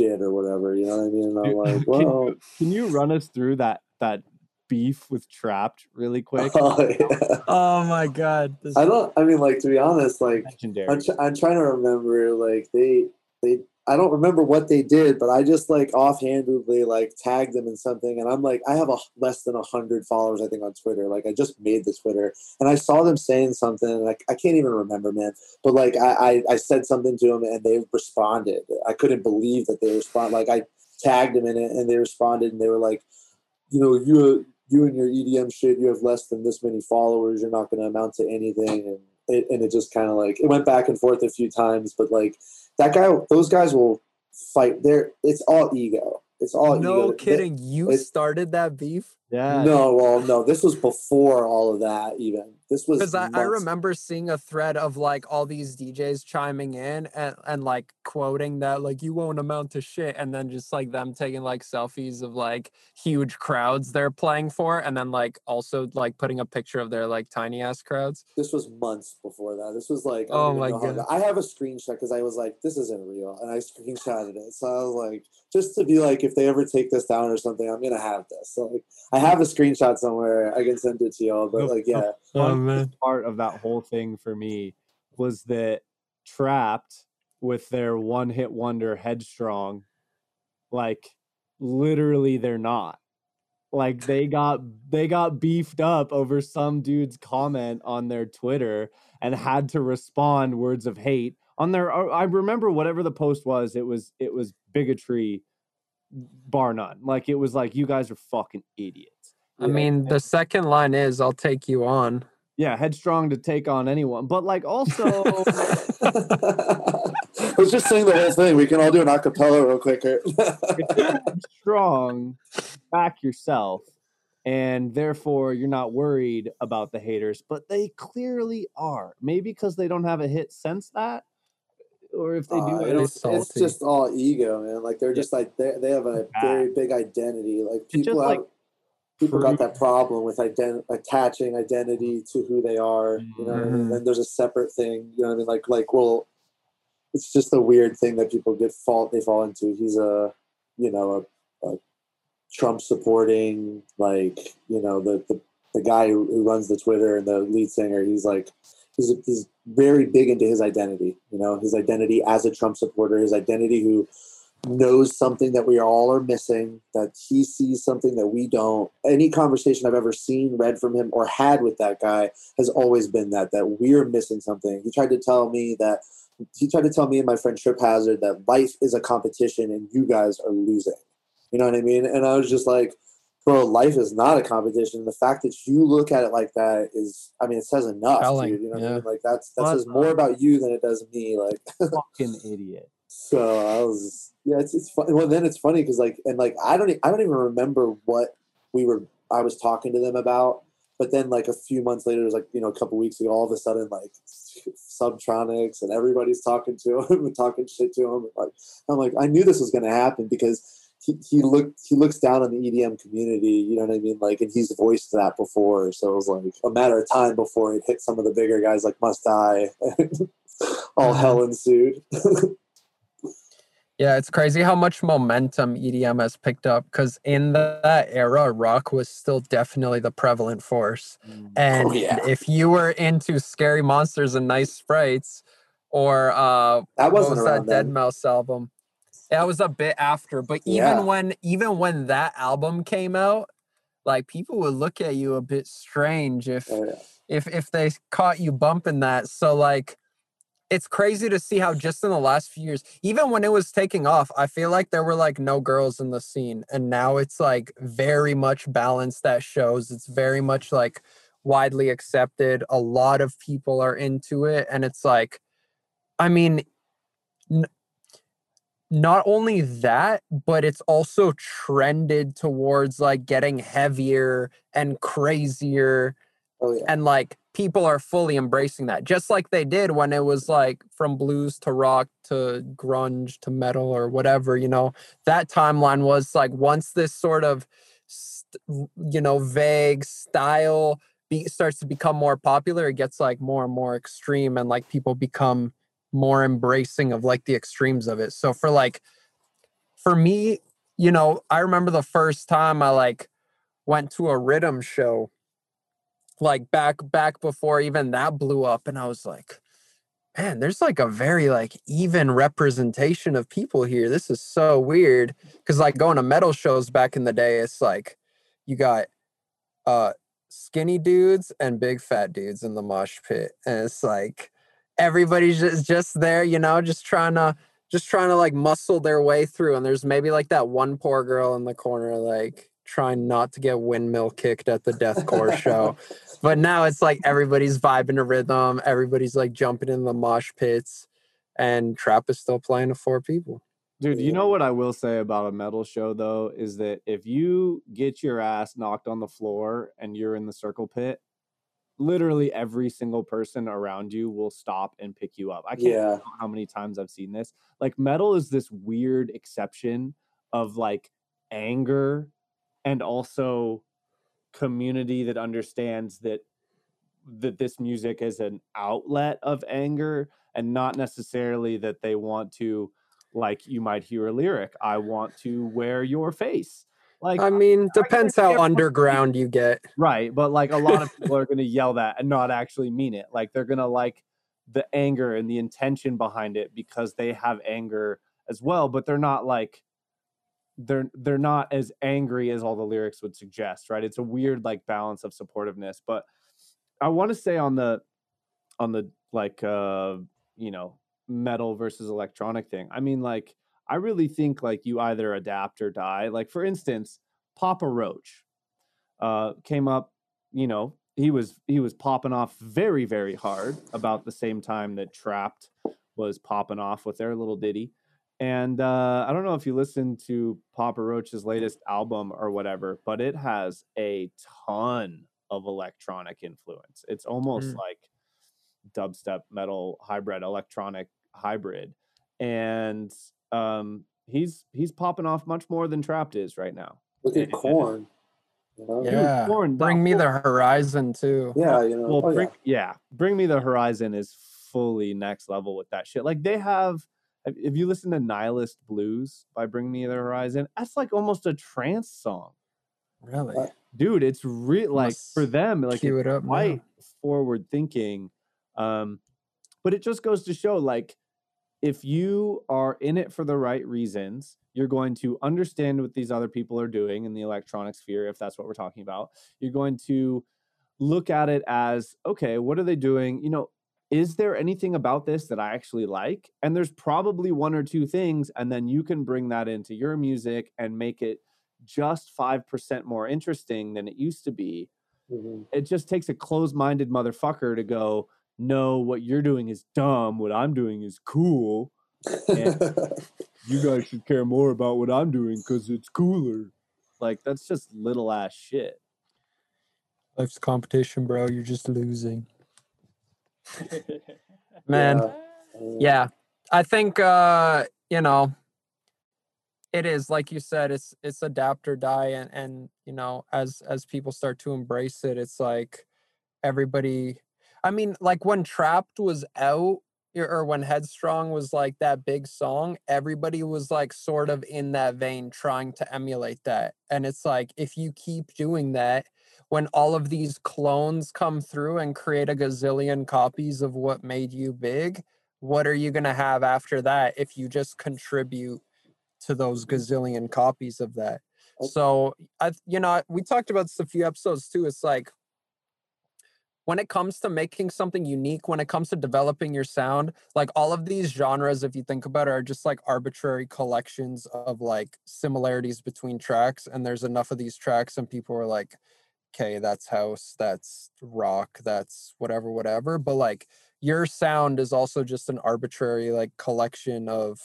[SPEAKER 4] shit or whatever. You know what I mean? And I'm like,
[SPEAKER 3] can you-
[SPEAKER 4] well,
[SPEAKER 3] can you run us through that that beef with Trapt really oh, quick
[SPEAKER 4] oh, yeah.
[SPEAKER 5] Oh my god. This-
[SPEAKER 4] I don't. I mean, like to be honest, like I'm, tr- I'm trying to remember like they they I don't remember what they did, but I just like offhandedly like tagged them in something, and I'm like I have a less than hundred followers I think on Twitter. Like I just made the Twitter, and I saw them saying something, like I, can't even remember, man. But like I, I I said something to them, and they responded. I couldn't believe that they respond. Like I tagged them in it, and they responded, and they were like, you know, you you and your EDM shit, you have less than this many followers. You're not going to amount to anything, and it, and it just kind of like it went back and forth a few times, but like that guy, those guys will fight. There, it's all ego. It's all
[SPEAKER 5] no
[SPEAKER 4] ego. They-
[SPEAKER 5] kidding. You started that beef?
[SPEAKER 3] Yeah
[SPEAKER 4] no, well, no, this was before all of that. Even this was
[SPEAKER 5] Because I, I remember seeing a thread of like all these DJs chiming in and, and like quoting that like you won't amount to shit and then just like them taking like selfies of like huge crowds they're playing for and then like also like putting a picture of their like tiny ass crowds.
[SPEAKER 4] This was months before that. This was like
[SPEAKER 5] Oh my God.
[SPEAKER 4] I have a screenshot because I was like, this isn't real, and I screenshotted it. So I was like, just to be like, if they ever take this down or something, I'm gonna have this. So like, I have a screenshot somewhere. I can send it to y'all. But like, yeah, oh,
[SPEAKER 3] funniest part of that whole thing for me was that Trapt with their one hit wonder headstrong like literally they're not like they got they got beefed up over some dude's comment on their twitter and had to respond words of hate on their i remember whatever the post was it was it was bigotry bar none. Like it was like you guys are fucking idiots.
[SPEAKER 5] I mean, the second line is "I'll take you on."
[SPEAKER 3] Yeah, headstrong to take on anyone, but like also
[SPEAKER 4] Let's just sing the whole thing. We can all do an acapella real quick. here.
[SPEAKER 3] if you're strong, back yourself, and therefore you're not worried about the haters. But they clearly are. Maybe because they don't have a hit since that, or if they do,
[SPEAKER 4] Uh,
[SPEAKER 3] I don't-
[SPEAKER 4] is- it's just all ego, man. Like they're just like they they have a very big identity. Like
[SPEAKER 3] It's just
[SPEAKER 4] people have
[SPEAKER 3] like
[SPEAKER 4] people got that problem with ident- attaching identity to who they are. You know, what I mean?
[SPEAKER 5] Mhm.
[SPEAKER 4] and there's a separate thing. You know what I mean? Like like well, it's just a weird thing that people get fault they fall into. He's a you know a, a Trump supporting like you know the the, the guy who, who runs the Twitter and the lead singer. He's like he's he's very big into his identity. You know his identity as a Trump supporter. His identity who knows something that we all are missing, that he sees something that we don't. Any conversation I've ever seen, read from him, or had with that guy has always been that that we're missing something. He tried to tell me that he tried to tell me and my friend Trip Hazard that life is a competition and you guys are losing. You know what I mean? And I was just like, bro, life is not a competition. The fact that you look at it like that is, I mean, it says enough,
[SPEAKER 5] Telling,
[SPEAKER 4] dude. You know what I mean? Like that's that says more about you than it does me. Like
[SPEAKER 3] fucking idiot.
[SPEAKER 4] so I was, yeah, it's it's fun. Well, then it's funny because like, and like, I don't, e- I don't even remember what we were, I was talking to them about. But then, like a few months later, it was like you know a couple weeks ago. All of a sudden, like Subtronics and everybody's talking to him and talking shit to him. Like I'm like, I knew this was going to happen because he, he looked he looks down on the EDM community. You know what I mean? Like, and he's voiced that before. So it was like a matter of time before it hit some of the bigger guys like Must Die. All hell ensued.
[SPEAKER 5] Yeah, it's crazy how much momentum EDM has picked up because in the, that era, rock was still definitely the prevalent force. And
[SPEAKER 4] yeah.
[SPEAKER 5] if you were into scary monsters and nice sprites, or uh,
[SPEAKER 4] That wasn't
[SPEAKER 5] was that
[SPEAKER 4] around
[SPEAKER 5] Deadmau5 album? That was a bit after, but even
[SPEAKER 4] Yeah.
[SPEAKER 5] when even when that album came out, like people would look at you a bit strange if
[SPEAKER 4] Oh, yeah.
[SPEAKER 5] if if they caught you bumping that. So like it's crazy to see how just in the last few years, even when it was taking off, I feel like there were like no girls in the scene. And now it's like very much balanced that shows. It's very much like widely accepted. A lot of people are into it. And it's like, I mean, n- not only that, but it's also trended towards like getting heavier and crazier
[SPEAKER 4] Oh yeah.
[SPEAKER 5] and like people are fully embracing that just like they did when it was like from blues to rock to grunge to metal or whatever you know that timeline was like once this sort of st- you know vague style be- starts to become more popular it gets like more and more extreme and like people become more embracing of like the extremes of it. So for like for me you know i remember the first time i like went to a rhythm show like back back before even that blew up and i was like man there's like a very like even representation of people here. This is so weird. Because like going to metal shows back in the day it's like you got uh skinny dudes and big fat dudes in the mosh pit and it's like everybody's just just there you know just trying to just trying to like muscle their way through and there's maybe like that one poor girl in the corner like trying not to get windmill kicked at the deathcore show. But now it's like everybody's vibing to rhythm everybody's like jumping in the mosh pits and trap is still playing to four people.
[SPEAKER 3] Dude, you know what I will say about a metal show though is that if you get your ass knocked on the floor and you're in the circle pit, literally every single person around you will stop and pick you up. I can't
[SPEAKER 4] Yeah.
[SPEAKER 3] how many times I've seen this. Like metal is this weird exception of like anger and also community that understands that that this music is an outlet of anger and not necessarily that they want to like you might hear a lyric i want to wear your face like
[SPEAKER 5] i mean
[SPEAKER 3] I
[SPEAKER 5] depends
[SPEAKER 3] guess
[SPEAKER 5] how underground you get.
[SPEAKER 3] Right but like a lot of people are going to yell that and not actually mean it. Like they're going to like the anger and the intention behind it because they have anger as well but they're not like they're they're not as angry as all the lyrics would suggest right? It's a weird like balance of supportiveness but i want to say on the on the like uh you know metal versus electronic thing i mean like I really think like you either adapt or die. Like for instance, Papa Roach uh, came up, you know, he was he was popping off very very hard about the same time that Trapt was popping off with their little ditty. And uh, I don't know if you listened to Papa Roach's latest album or whatever, but it has a ton of electronic influence. It's almost
[SPEAKER 5] Mm.
[SPEAKER 3] like dubstep metal hybrid electronic hybrid and um he's he's popping off much more than Trapt is right now
[SPEAKER 4] Look at Korn. You know?
[SPEAKER 3] Dude,
[SPEAKER 5] Yeah.
[SPEAKER 3] Korn,
[SPEAKER 5] Bring
[SPEAKER 3] that
[SPEAKER 5] me the horizon too.
[SPEAKER 4] Yeah, you know.
[SPEAKER 3] well
[SPEAKER 4] oh,
[SPEAKER 3] bring,
[SPEAKER 4] yeah.
[SPEAKER 3] yeah. bring me the horizon is fully next level with that shit like they have if if you listen to nihilist blues by bring me the horizon that's like almost a trance song
[SPEAKER 5] Really?
[SPEAKER 3] Dude it's real like for them like
[SPEAKER 5] cue
[SPEAKER 3] it's
[SPEAKER 5] it up now.
[SPEAKER 3] forward thinking um but it just goes to show like if you are in it for the right reasons you're going to understand what these other people are doing in the electronic sphere if that's what we're talking about. You're going to look at it as okay what are they doing? You know is there anything about this that i actually like? And there's probably one or two things and then you can bring that into your music and make it just 5% more interesting than it used to be.
[SPEAKER 4] Mhm.
[SPEAKER 3] it just takes a closed-minded motherfucker to go no what you're doing is dumb what i'm doing is cool you guys should care more about what i'm doing because it's cooler like that's just little ass shit
[SPEAKER 5] Life's competition, bro. You're just losing. Man,
[SPEAKER 4] Yeah.
[SPEAKER 5] Yeah. I think uh, you know, it is like you said, it's it's adapt or die and and you know, as as people start to embrace it, it's like everybody I mean, like when Trapt was out or- or when Headstrong was like that big song, everybody was like sort of in that vein trying to emulate that. And it's like if you keep doing that, when all of these clones come through and create a gazillion copies of what made you big, what are you going to have after that if you just contribute to those mm-hmm. gazillion copies of that?
[SPEAKER 4] Oh.
[SPEAKER 5] So, I, you know, we talked about this a few episodes too. It's like when it comes to making something unique, when it comes to developing your sound, like all of these genres, if you think about it, are just like arbitrary collections of like similarities between tracks. And there's enough of these tracks, and people are like, okay, that's house, that's rock, that's whatever, whatever. But like your sound is also just an arbitrary like collection of,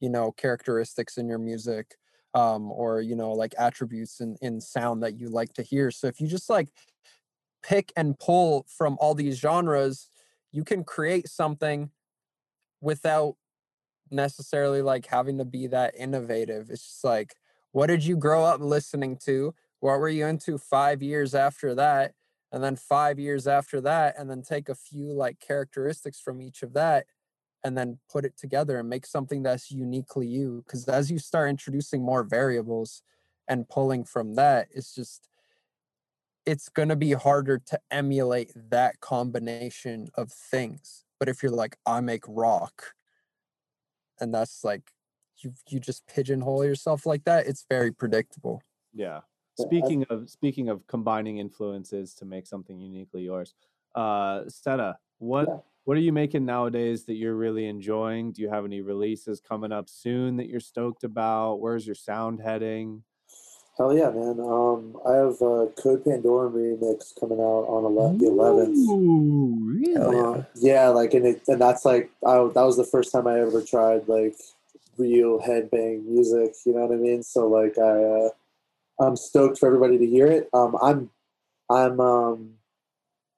[SPEAKER 5] you know, characteristics in your music. Um, or you know, like attributes in, in sound that you like to hear. So if you just like pick and pull from all these genres, you can create something without necessarily like having to be that innovative. It's just like, what did you grow up listening to? What were you into five years after that? And then five years after that, and then take a few like characteristics from each of that and then put it together and make something that's uniquely you. Because as you start introducing more variables and pulling from that, it's just, it's going to be harder to emulate that combination of things. But if you're like, I make rock, and that's like, you you just pigeonhole yourself like that, it's very predictable.
[SPEAKER 3] Yeah.
[SPEAKER 4] Yeah,
[SPEAKER 3] Speaking of speaking of combining influences to make something uniquely yours, uh, SEDA, what
[SPEAKER 4] Yeah.
[SPEAKER 3] what are you making nowadays that you're really enjoying? Do you have any releases coming up soon that you're stoked about? Where's your sound heading?
[SPEAKER 4] Hell yeah, man. Um, I have a Code Pandora remix coming out on ele- the 11th.
[SPEAKER 3] Ooh, really?
[SPEAKER 5] Yeah.
[SPEAKER 4] Uh, yeah, like, and it, and that's like, I, that was the first time I ever tried like real headbang music. You know what I mean? So like, I, uh, I'm stoked for everybody to hear it. Um, I'm, I'm, um,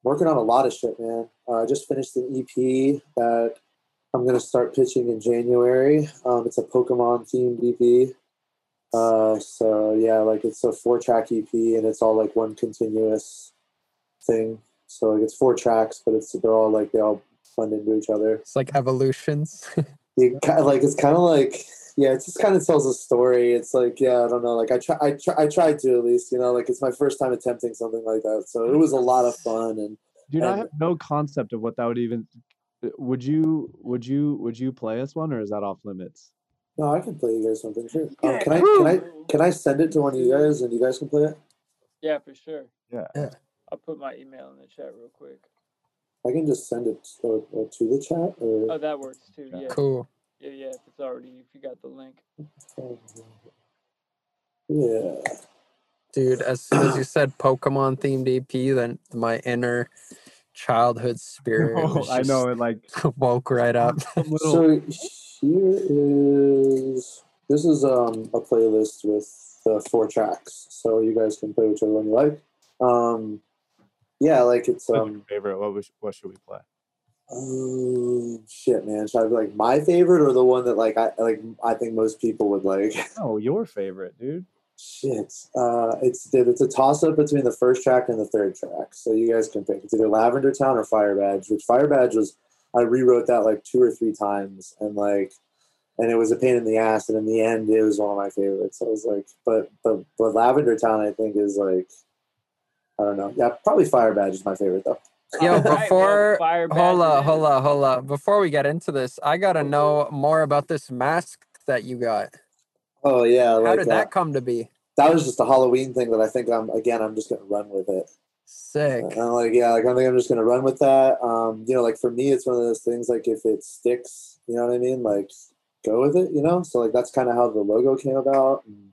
[SPEAKER 4] working on a lot of shit, man. Uh, I just finished an EP that I'm gonna start pitching in January. Um, it's a Pokemon themed EP. Uh, so yeah, like it's a four track EP and it's all like one continuous thing. So like it's four tracks, but it's they're all like they all blend into each other.
[SPEAKER 5] It's like evolutions.
[SPEAKER 4] You kind of like it's kind of like yeah, it just kind of tells a story. It's like yeah, I don't know. Like I try, I try, I tried to at least you know like it's my first time attempting something like that, so it was a lot of fun and
[SPEAKER 3] Dude, I have no concept of what that would even. Would you would you would you play us one or is that off limits?
[SPEAKER 4] No, I can play you guys something. Sure. Um, can I can I can I send it to one of you guys and you guys can play it?
[SPEAKER 1] Yeah, for sure.
[SPEAKER 3] Yeah.
[SPEAKER 5] Yeah.
[SPEAKER 1] I'll put my email in the chat real quick.
[SPEAKER 4] I can just send it to, uh, to the chat or
[SPEAKER 1] Oh, that works too.
[SPEAKER 3] Yeah.
[SPEAKER 1] Yeah.
[SPEAKER 5] cool.
[SPEAKER 1] Yeah, yeah. If it's already, if you got the link.
[SPEAKER 4] Yeah.
[SPEAKER 5] Dude, as soon as you said Pokemon themed EP, then my inner childhood spirit
[SPEAKER 3] Oh, I know it like
[SPEAKER 5] woke right up.
[SPEAKER 4] So here is this is um a playlist with the four tracks, so you guys can play whichever one you like. Um, yeah, like it's
[SPEAKER 3] what's
[SPEAKER 4] um
[SPEAKER 3] your favorite. What was, what should we play?
[SPEAKER 4] oh shit, man. Should I be like my favorite or the one that like I like I think most people would like?
[SPEAKER 3] Oh, your favorite, dude.
[SPEAKER 4] Shit. Uh, it's it's a toss up between the first track and the third track. So you guys can pick. It's either Lavender Town or Fire Badge. Which Fire Badge was I rewrote that like two or three times and like and it was a pain in the ass. And in the end, it was one of my favorites. I was like, but but but Lavender Town I think is like I don't know. Yeah, probably Fire Badge is my favorite though.
[SPEAKER 5] Yo,
[SPEAKER 1] Alright, well,
[SPEAKER 5] before
[SPEAKER 1] Fire
[SPEAKER 5] hold up, hold up, hold up. Before we get into this, I gotta know more about this mask that you got.
[SPEAKER 4] Oh yeah,
[SPEAKER 5] How
[SPEAKER 4] like
[SPEAKER 5] did
[SPEAKER 4] uh,
[SPEAKER 5] that come to be?
[SPEAKER 4] that was just a Halloween thing that I think I'm again I'm just gonna run with it.
[SPEAKER 5] Sick.
[SPEAKER 4] And I'm like, yeah, like I think I'm just gonna run with that. Um, you know, like for me, it's one of those things. Like if it sticks, you know what I mean. Like go with it, you know. So like that's kind of how the logo came about. And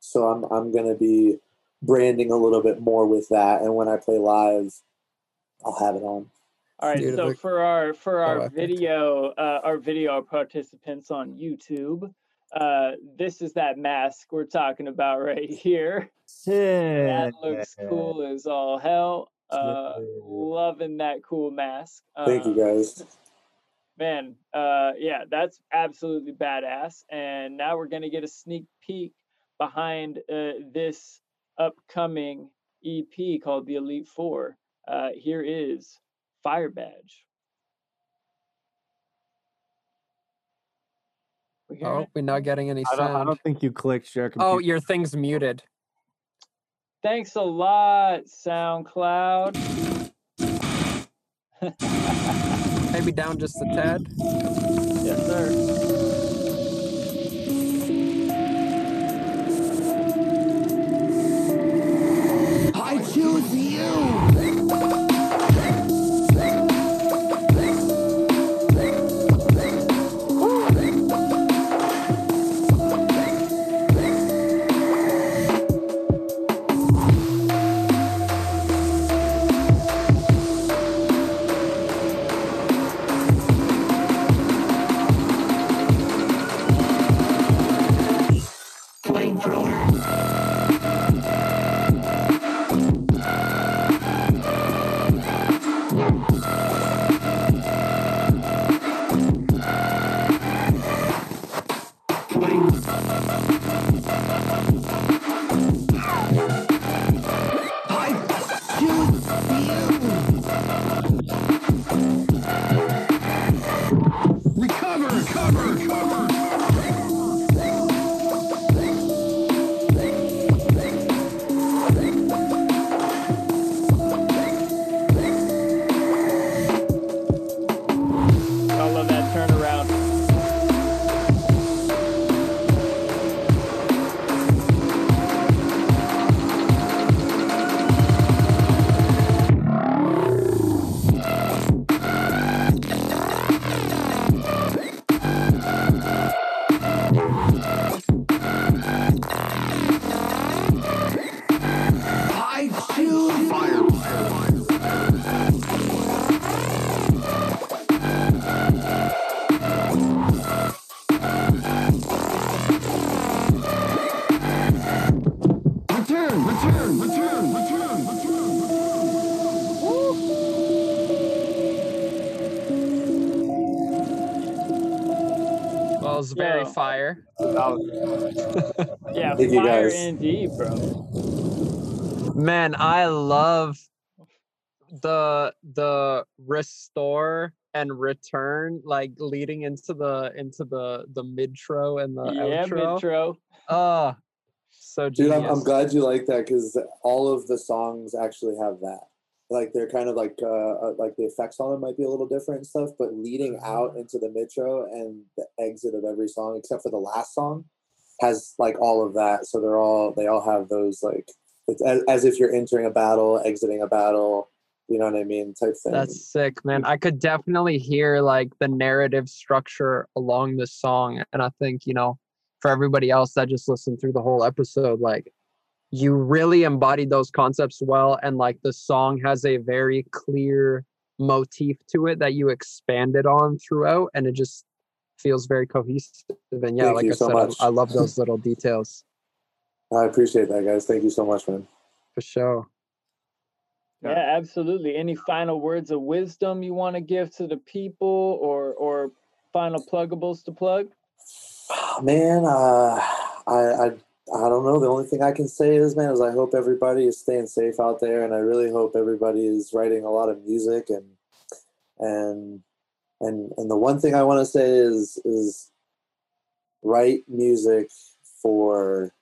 [SPEAKER 4] so I'm I'm gonna be branding a little bit more with that. And when I play live, I'll have it on.
[SPEAKER 1] All right,
[SPEAKER 5] Dude,
[SPEAKER 1] so for our for our
[SPEAKER 5] epic.
[SPEAKER 1] video uh, our video participants on YouTube, uh, this is that mask we're talking about right here. That looks cool as all hell. Uh, loving that cool mask.
[SPEAKER 4] Thank you
[SPEAKER 1] Um,
[SPEAKER 4] guys.
[SPEAKER 1] man uh yeah that's absolutely badass and now we're gonna get a sneak peek behind uh, this upcoming ep called the elite four uh here is fire badge hear
[SPEAKER 5] Oh,
[SPEAKER 1] it?
[SPEAKER 5] we're not getting any
[SPEAKER 3] I don't, I
[SPEAKER 5] sound.
[SPEAKER 3] don't think you clicked share.
[SPEAKER 5] Oh, your thing's muted.
[SPEAKER 1] thanks a lot soundcloud
[SPEAKER 5] Maybe down just a tad.
[SPEAKER 1] yes sir
[SPEAKER 7] I choose you.
[SPEAKER 4] Thank you,
[SPEAKER 1] fire
[SPEAKER 4] guys.
[SPEAKER 1] indeed bro
[SPEAKER 5] Man, I love the the restore and return like leading into the into the the midtro and the
[SPEAKER 1] yeah
[SPEAKER 5] outro.
[SPEAKER 1] intro
[SPEAKER 5] Oh, so
[SPEAKER 4] Dude. I'm, I'm glad you like that because all of the songs actually have that. Like they're kind of like uh, uh, like the effects on them might be a little different and stuff, but leading out into the midtro and the exit of every song, except for the last song, has like all of that. So they're all they all have those like it's as, as if you're entering a battle, exiting a battle, you know what I mean, type thing.
[SPEAKER 5] That's sick, man. I could definitely hear like the narrative structure along this song. And I think, you know, for everybody else that just listened through the whole episode, like you really embodied those concepts well. And like the song has a very clear motif to it that you expanded on throughout. And it just feels very cohesive. And yeah,
[SPEAKER 4] Thank
[SPEAKER 5] like I
[SPEAKER 4] so
[SPEAKER 5] said, I-
[SPEAKER 4] much.
[SPEAKER 5] I love those little details
[SPEAKER 4] I appreciate that, guys. Thank you so much, man.
[SPEAKER 5] for sure.
[SPEAKER 3] Yeah.
[SPEAKER 8] Yeah, absolutely. Any final words of wisdom you want to give to the people or or final pluggables to plug?
[SPEAKER 4] Man, uh, I, I I don't know. The only thing I can say is, man, is I hope everybody is staying safe out there, and I really hope everybody is writing a lot of music and and and and the one thing I want to say is is write music for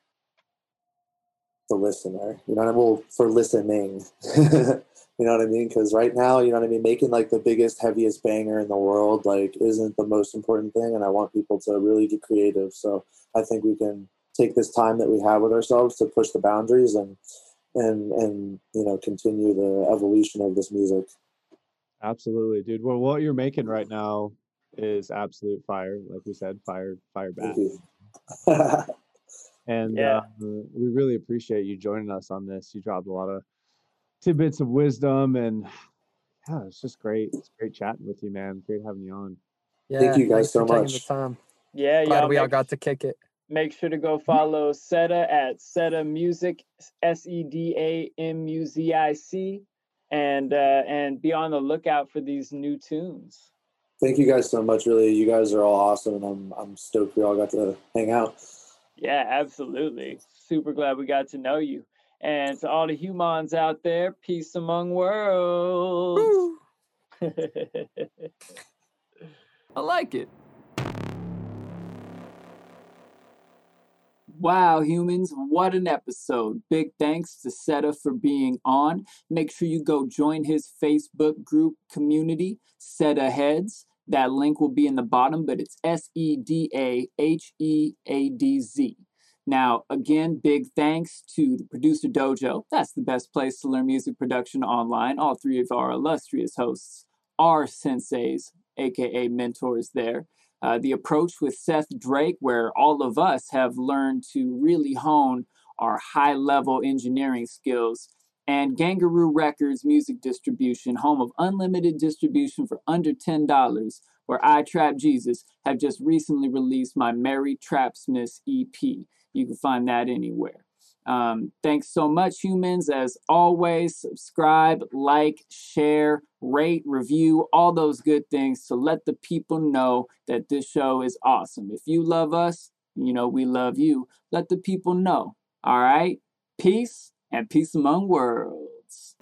[SPEAKER 4] the listener. You know what I mean? Well, for listening. you know what I mean? Because right now, you know what I mean. Making like the biggest, heaviest banger in the world like isn't the most important thing, and I want people to really get creative. So I think we can take this time that we have with ourselves to push the boundaries and and and you know continue the evolution of this music.
[SPEAKER 3] Absolutely, dude. Well, what you're making right now is absolute fire. Like we said, fire, fire back. And
[SPEAKER 8] Yeah.
[SPEAKER 3] uh, we really appreciate you joining us on this. You dropped a lot of tidbits of wisdom, and yeah, it's just great. It's great chatting with you, man. Great having you on.
[SPEAKER 5] Yeah.
[SPEAKER 4] you guys so much.
[SPEAKER 5] The time.
[SPEAKER 8] Yeah,
[SPEAKER 5] Glad
[SPEAKER 8] y'all
[SPEAKER 5] we all got to kick it.
[SPEAKER 8] make sure to go follow SEDA at SEDA Music, S E D A M U Z I C, and uh, and be on the lookout for these new tunes.
[SPEAKER 4] Thank you guys so much. Really, you guys are all awesome, and I'm I'm stoked we all got to hang out.
[SPEAKER 8] Yeah, absolutely. Super glad we got to know you. And to all the humans out there, peace among worlds.
[SPEAKER 1] I like it. Wow, humans, what an episode. Big thanks to SEDA for being on. Make sure you go join his Facebook group community, SEDA Heads. That link will be in the bottom, but it's S E D A H E A D Z. Now, again, big thanks to the Producer Dojo. That's the best place to learn music production online. All three of our illustrious hosts are senseis, aka mentors there. Uh, the approach with Seth Drake, where all of us have learned to really hone our high level engineering skills, and Gvngaroo Records music distribution, home of unlimited distribution for under $10, where I Trap Jesus have just recently released my Merry Trapsmith EP. You can find that anywhere. Um, thanks so much, humans. As always, subscribe, like, share, rate, review, all those good things to let the people know that this show is awesome. If you love us, you know we love you. Let the people know. All right? Peace and peace among worlds.